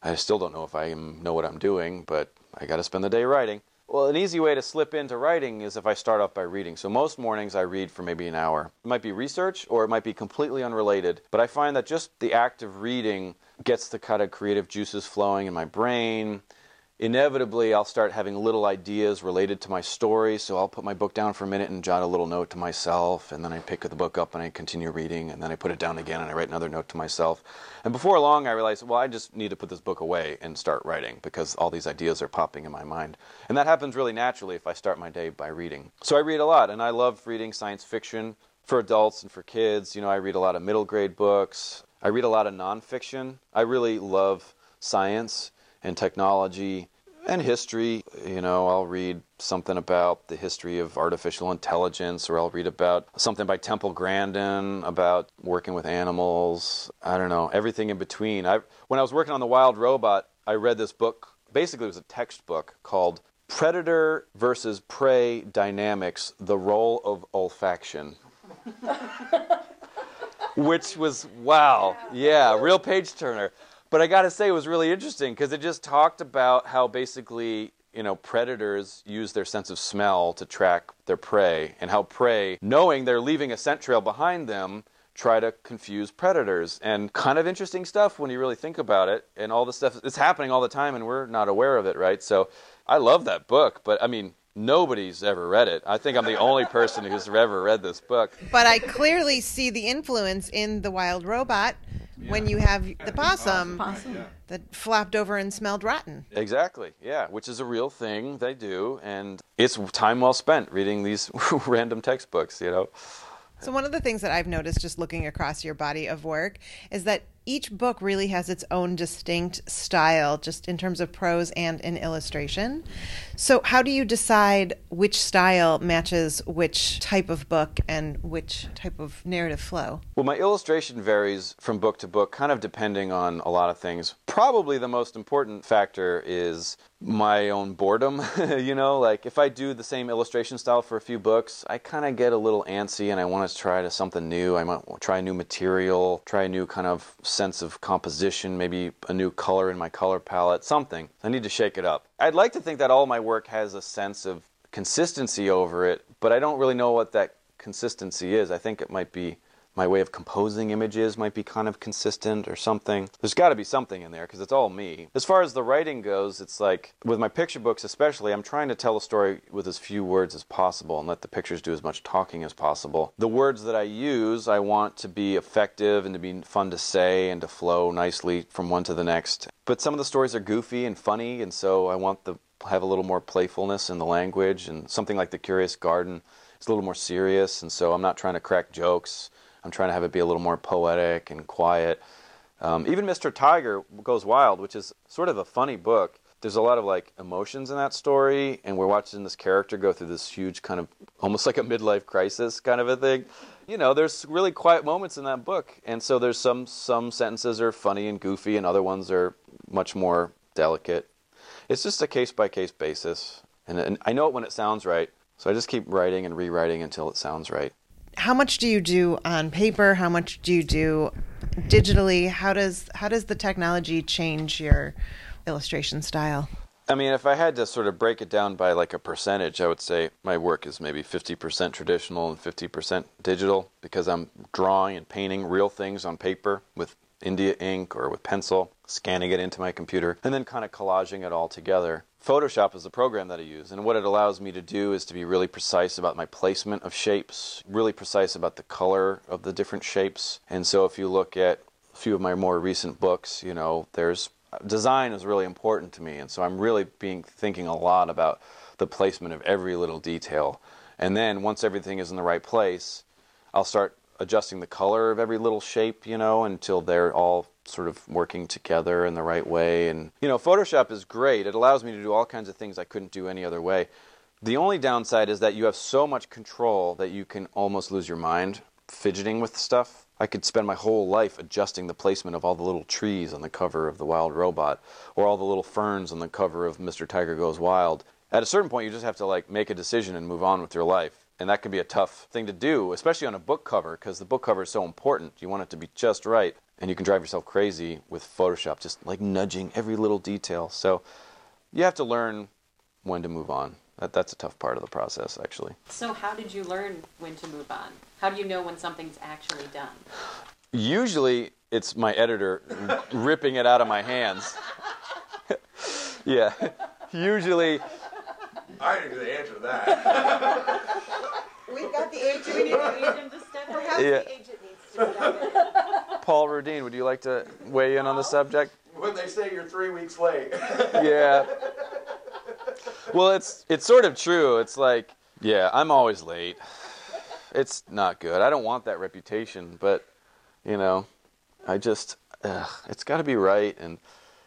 I still don't know if I know what I'm doing, but I got to spend the day writing. Well, an easy way to slip into writing is if I start off by reading. So most mornings I read for maybe an hour. It might be research or it might be completely unrelated, but I find that just the act of reading gets the kind of creative juices flowing in my brain. Inevitably, I'll start having little ideas related to my story, so I'll put my book down for a minute and jot a little note to myself, and then I pick the book up and I continue reading, and then I put it down again and I write another note to myself. And before long, I realize, well, I just need to put this book away and start writing because all these ideas are popping in my mind. And that happens really naturally if I start my day by reading. So I read a lot, and I love reading science fiction for adults and for kids. You know, I read a lot of middle grade books. I read a lot of nonfiction. I really love science and technology and history. You know, I'll read something about the history of artificial intelligence, or I'll read about something by Temple Grandin about working with animals. I don't know, everything in between. I, when I was working on The Wild Robot, I read this book. Basically, it was a textbook called Predator versus Prey Dynamics The Role of Olfaction. (laughs) Which was, wow, yeah, real page turner. But I got to say, it was really interesting because it just talked about how basically, you know, predators use their sense of smell to track their prey, and how prey, knowing they're leaving a scent trail behind them, try to confuse predators. And kind of interesting stuff when you really think about it. And all the stuff, it's happening all the time, and we're not aware of it, right? So I love that book, but I mean, nobody's ever read it. I think I'm the only person who's ever read this book. But I clearly see the influence in The Wild Robot when you have the possum, possum that flopped over and smelled rotten. Exactly, yeah, which is a real thing they do, and it's time well spent reading these (laughs) random textbooks, you know. So, one of the things that I've noticed just looking across your body of work is that each book really has its own distinct style, just in terms of prose and in illustration. So, how do you decide which style matches which type of book and which type of narrative flow? Well, my illustration varies from book to book, kind of depending on a lot of things. Probably the most important factor is my own boredom. (laughs) you know, like if I do the same illustration style for a few books, I kind of get a little antsy and I want to try to something new. I might try a new material, try a new kind of sense of composition, maybe a new color in my color palette, something. I need to shake it up. I'd like to think that all my work has a sense of consistency over it, but I don't really know what that consistency is. I think it might be my way of composing images might be kind of consistent or something. There's got to be something in there because it's all me. As far as the writing goes, it's like with my picture books, especially, I'm trying to tell a story with as few words as possible and let the pictures do as much talking as possible. The words that I use, I want to be effective and to be fun to say and to flow nicely from one to the next. But some of the stories are goofy and funny, and so I want to have a little more playfulness in the language and something like The Curious Garden is a little more serious, and so I'm not trying to crack jokes. I'm trying to have it be a little more poetic and quiet. Um, even Mr. Tiger Goes Wild, which is sort of a funny book. There's a lot of like emotions in that story, and we're watching this character go through this huge kind of almost like a midlife crisis kind of a thing. You know, there's really quiet moments in that book, and so there's some some sentences are funny and goofy, and other ones are much more delicate. It's just a case by case basis, and, and I know it when it sounds right, so I just keep writing and rewriting until it sounds right how much do you do on paper? How much do you do digitally? How does how does the technology change your illustration style? I mean, if I had to sort of break it down by like a percentage, I would say my work is maybe 50% traditional and 50% digital because I'm drawing and painting real things on paper with India ink or with pencil, scanning it into my computer, and then kind of collaging it all together. Photoshop is the program that I use, and what it allows me to do is to be really precise about my placement of shapes, really precise about the color of the different shapes. And so if you look at a few of my more recent books, you know, there's design is really important to me, and so I'm really being thinking a lot about the placement of every little detail. And then once everything is in the right place, I'll start adjusting the color of every little shape, you know, until they're all sort of working together in the right way. And, you know, Photoshop is great. It allows me to do all kinds of things I couldn't do any other way. The only downside is that you have so much control that you can almost lose your mind fidgeting with stuff. I could spend my whole life adjusting the placement of all the little trees on the cover of The Wild Robot or all the little ferns on the cover of Mr. Tiger Goes Wild. At a certain point, you just have to like make a decision and move on with your life. And that can be a tough thing to do, especially on a book cover, because the book cover is so important. You want it to be just right, and you can drive yourself crazy with Photoshop, just like nudging every little detail. So you have to learn when to move on. That, that's a tough part of the process, actually. So, how did you learn when to move on? How do you know when something's actually done? Usually, it's my editor (laughs) ripping it out of my hands. (laughs) yeah. Usually, I didn't get the answer to that. (laughs) We've got the agent. We need an agent to step Perhaps Yeah. the agent needs to step in. Paul Rodeen, would you like to weigh in on the subject? when they say you're three weeks late. (laughs) yeah. Well, it's it's sort of true. It's like, yeah, I'm always late. It's not good. I don't want that reputation, but you know, I just ugh, it's got to be right and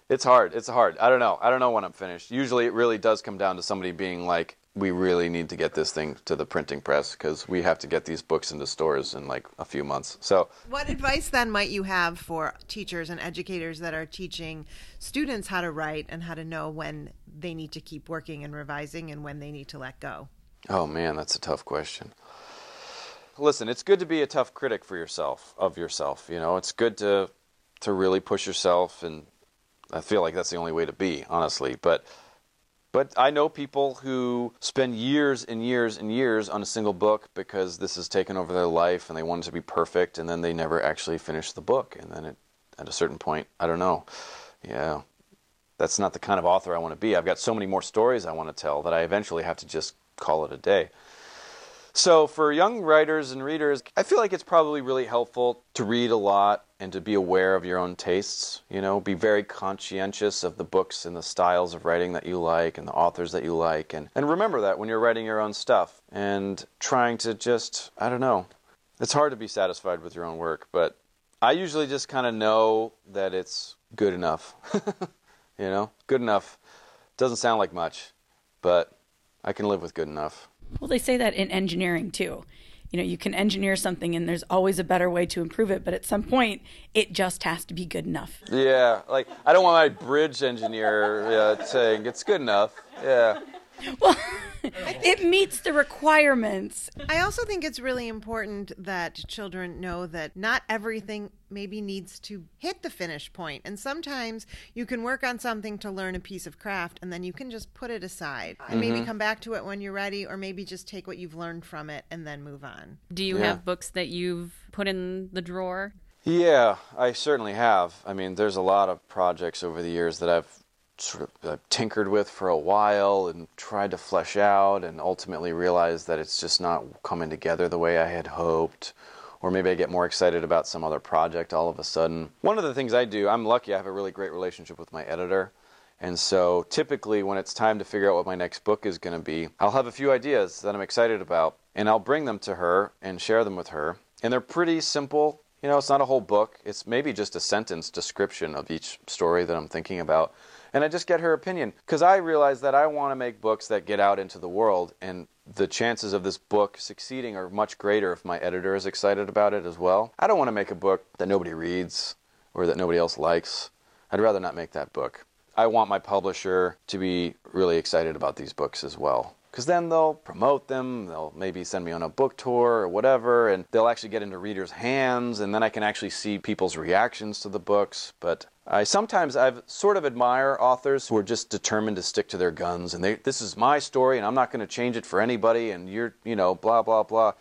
it's hard. It's hard. I don't know. I don't know when I'm finished. Usually it really does come down to somebody being like, we really need to get this thing to the printing press because we have to get these books into stores in like a few months. So, What advice then might you have for teachers and educators that are teaching students how to write and how to know when they need to keep working and revising and when they need to let go? Oh man, that's a tough question. Listen, it's good to be a tough critic for yourself, of yourself, you know. It's good to to really push yourself and I feel like that's the only way to be, honestly, but but I know people who spend years and years and years on a single book because this has taken over their life and they want it to be perfect and then they never actually finish the book and then it, at a certain point, I don't know. Yeah. That's not the kind of author I want to be. I've got so many more stories I want to tell that I eventually have to just call it a day. So, for young writers and readers, I feel like it's probably really helpful to read a lot and to be aware of your own tastes. You know, be very conscientious of the books and the styles of writing that you like and the authors that you like. And, and remember that when you're writing your own stuff and trying to just, I don't know, it's hard to be satisfied with your own work, but I usually just kind of know that it's good enough. (laughs) you know, good enough. Doesn't sound like much, but I can live with good enough. Well, they say that in engineering too. You know, you can engineer something and there's always a better way to improve it, but at some point, it just has to be good enough. Yeah, like I don't want my bridge engineer yeah, saying it's good enough. Yeah. (laughs) Well, it meets the requirements. I also think it's really important that children know that not everything maybe needs to hit the finish point. And sometimes you can work on something to learn a piece of craft and then you can just put it aside and maybe mm-hmm. come back to it when you're ready or maybe just take what you've learned from it and then move on. Do you Yeah. have books that you've put in the drawer? Yeah, I certainly have. I mean, there's a lot of projects over the years that I've sort of uh, tinkered with for a while and tried to flesh out and ultimately realized that it's just not coming together the way I had hoped. Or maybe I get more excited about some other project all of a sudden. One of the things I do, I'm lucky I have a really great relationship with my editor. And so typically, when it's time to figure out what my next book is going to be, I'll have a few ideas that I'm excited about, and I'll bring them to her and share them with her. And they're pretty simple. You know, it's not a whole book, it's maybe just a sentence description of each story that I'm thinking about. And I just get her opinion because I realize that I want to make books that get out into the world, and the chances of this book succeeding are much greater if my editor is excited about it as well. I don't want to make a book that nobody reads or that nobody else likes. I'd rather not make that book. I want my publisher to be really excited about these books as well. Because then they'll promote them, they'll maybe send me on a book tour or whatever, and they'll actually get into readers' hands, and then I can actually see people's reactions to the books. But I sometimes I've sort of admire authors who are just determined to stick to their guns, and they, this is my story, and I'm not going to change it for anybody, and you're, you know, blah blah blah.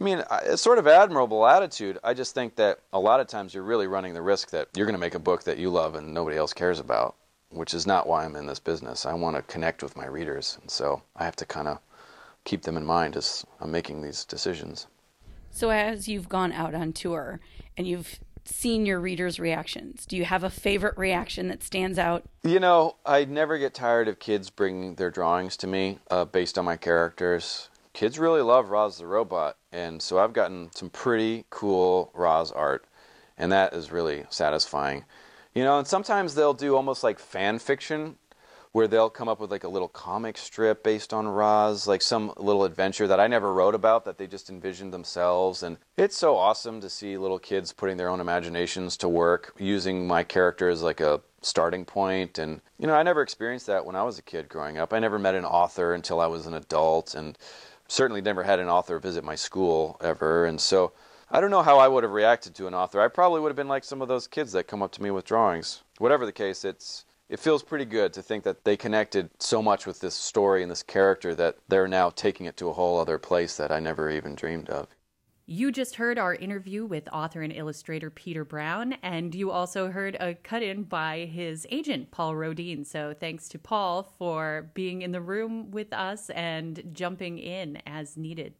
I mean, it's sort of admirable attitude. I just think that a lot of times you're really running the risk that you're going to make a book that you love and nobody else cares about, which is not why I'm in this business. I want to connect with my readers, and so I have to kind of keep them in mind as I'm making these decisions. So, as you've gone out on tour and you've seen your readers' reactions, do you have a favorite reaction that stands out? You know, I never get tired of kids bringing their drawings to me uh, based on my characters. Kids really love Roz the Robot, and so I've gotten some pretty cool Roz art, and that is really satisfying. You know, and sometimes they'll do almost like fan fiction where they'll come up with like a little comic strip based on Roz, like some little adventure that I never wrote about that they just envisioned themselves. And it's so awesome to see little kids putting their own imaginations to work, using my character as like a starting point. And, you know, I never experienced that when I was a kid growing up. I never met an author until I was an adult, and certainly never had an author visit my school ever. And so I don't know how I would have reacted to an author. I probably would have been like some of those kids that come up to me with drawings. Whatever the case, it's it feels pretty good to think that they connected so much with this story and this character that they're now taking it to a whole other place that I never even dreamed of. You just heard our interview with author and illustrator Peter Brown, and you also heard a cut in by his agent, Paul Rodeen. So thanks to Paul for being in the room with us and jumping in as needed.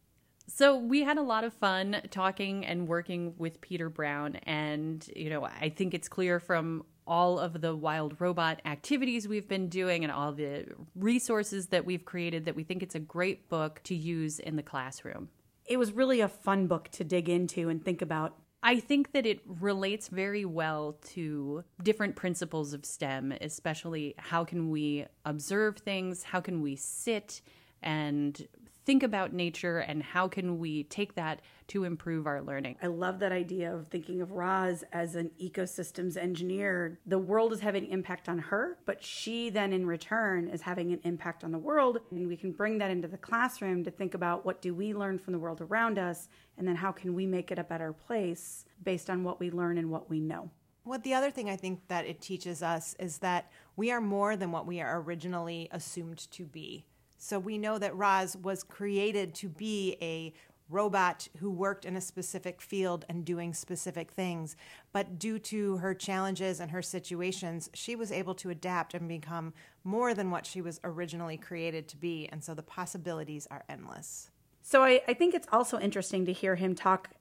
So we had a lot of fun talking and working with Peter Brown, and you know, I think it's clear from all of the wild robot activities we've been doing and all the resources that we've created that we think it's a great book to use in the classroom. It was really a fun book to dig into and think about. I think that it relates very well to different principles of STEM, especially how can we observe things, how can we sit and think about nature and how can we take that to improve our learning. I love that idea of thinking of Roz as an ecosystems engineer. The world is having impact on her, but she then in return is having an impact on the world. And we can bring that into the classroom to think about what do we learn from the world around us and then how can we make it a better place based on what we learn and what we know. What the other thing I think that it teaches us is that we are more than what we are originally assumed to be. So we know that Roz was created to be a robot who worked in a specific field and doing specific things. But due to her challenges and her situations, she was able to adapt and become more than what she was originally created to be. And so the possibilities are endless. So I, I think it's also interesting to hear him talk,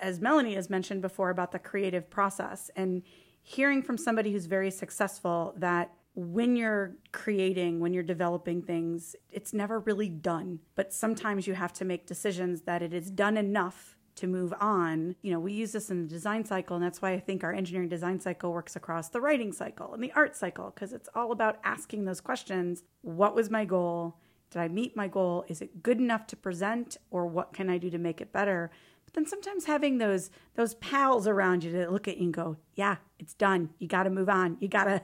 as Melanie has mentioned before, about the creative process and hearing from somebody who's very successful that when you're creating, when you're developing things, it's never really done. But sometimes you have to make decisions that it is done enough to move on. You know, we use this in the design cycle, and that's why I think our engineering design cycle works across the writing cycle and the art cycle, because it's all about asking those questions What was my goal? Did I meet my goal? Is it good enough to present, or what can I do to make it better? But then sometimes having those those pals around you to look at you and go, "Yeah, it's done. You got to move on. You gotta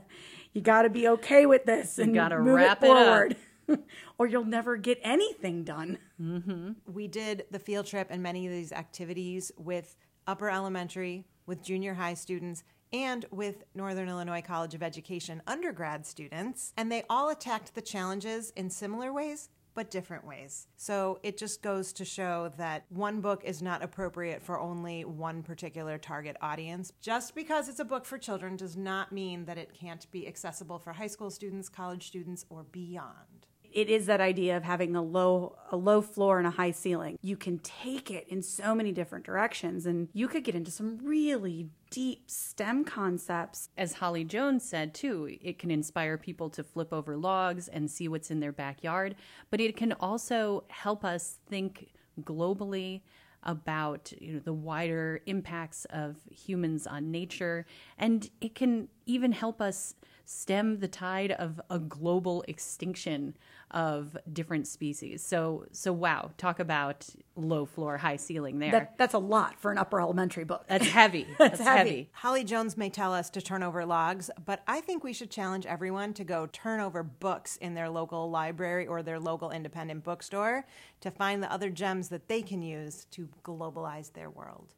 you got to be okay with this and gotta move wrap it it up." forward. (laughs) or you'll never get anything done. Mm-hmm. We did the field trip and many of these activities with upper elementary, with junior high students, and with Northern Illinois College of Education undergrad students. And they all attacked the challenges in similar ways, but different ways. So it just goes to show that one book is not appropriate for only one particular target audience. Just because it's a book for children does not mean that it can't be accessible for high school students, college students, or beyond. It is that idea of having a low a low floor and a high ceiling. You can take it in so many different directions and you could get into some really deep STEM concepts. As Holly Jones said too, it can inspire people to flip over logs and see what's in their backyard, but it can also help us think globally about you know the wider impacts of humans on nature and it can even help us stem the tide of a global extinction of different species. So so wow, talk about low floor high ceiling there. That that's a lot for an upper elementary book. That's heavy. (laughs) That's, heavy. heavy. Holly Jones may tell us to turn over logs, but I think we should challenge everyone to go turn over books in their local library or their local independent bookstore to find the other gems that they can use to globalize their world.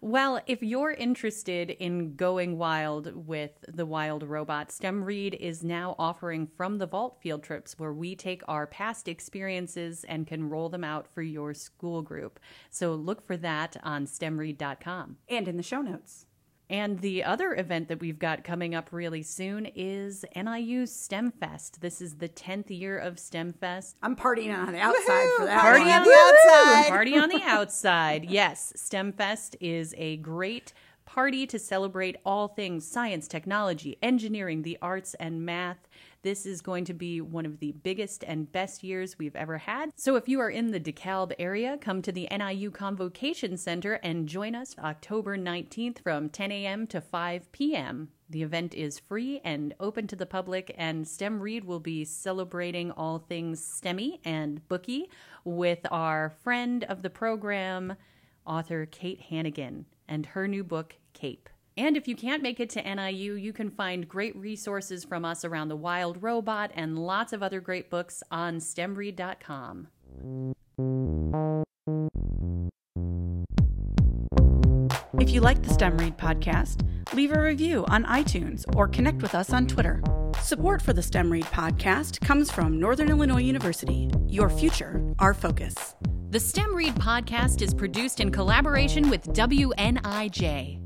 Well, if you're interested in going wild with the wild robot, STEM Read is now offering from the Vault field trips where we take our past experiences and can roll them out for your school group. So look for that on stemread.com. and in the show notes. And the other event that we've got coming up really soon is NIU STEM Fest. This is the 10th year of STEM Fest. I'm partying on the outside for that. Party one. on the outside. Party on the outside. (laughs) Yes, STEM Fest is a great party to celebrate all things science, technology, engineering, the arts, and math. This is going to be one of the biggest and best years we've ever had. So if you are in the DeKalb area, come to the NIU Convocation Center and join us October 19th from 10 a.m. to 5 p.m. The event is free and open to the public, and STEM Read will be celebrating all things STEMmy and booky with our friend of the program, author Kate Hannigan, and her new book, Cape. And if you can't make it to NIU, you can find great resources from us around the wild robot and lots of other great books on STEMRead.com. If you like the STEM Read podcast, leave a review on iTunes or connect with us on Twitter. Support for the STEM Read podcast comes from Northern Illinois University. Your future, our focus. The STEM Read podcast is produced in collaboration with WNIJ.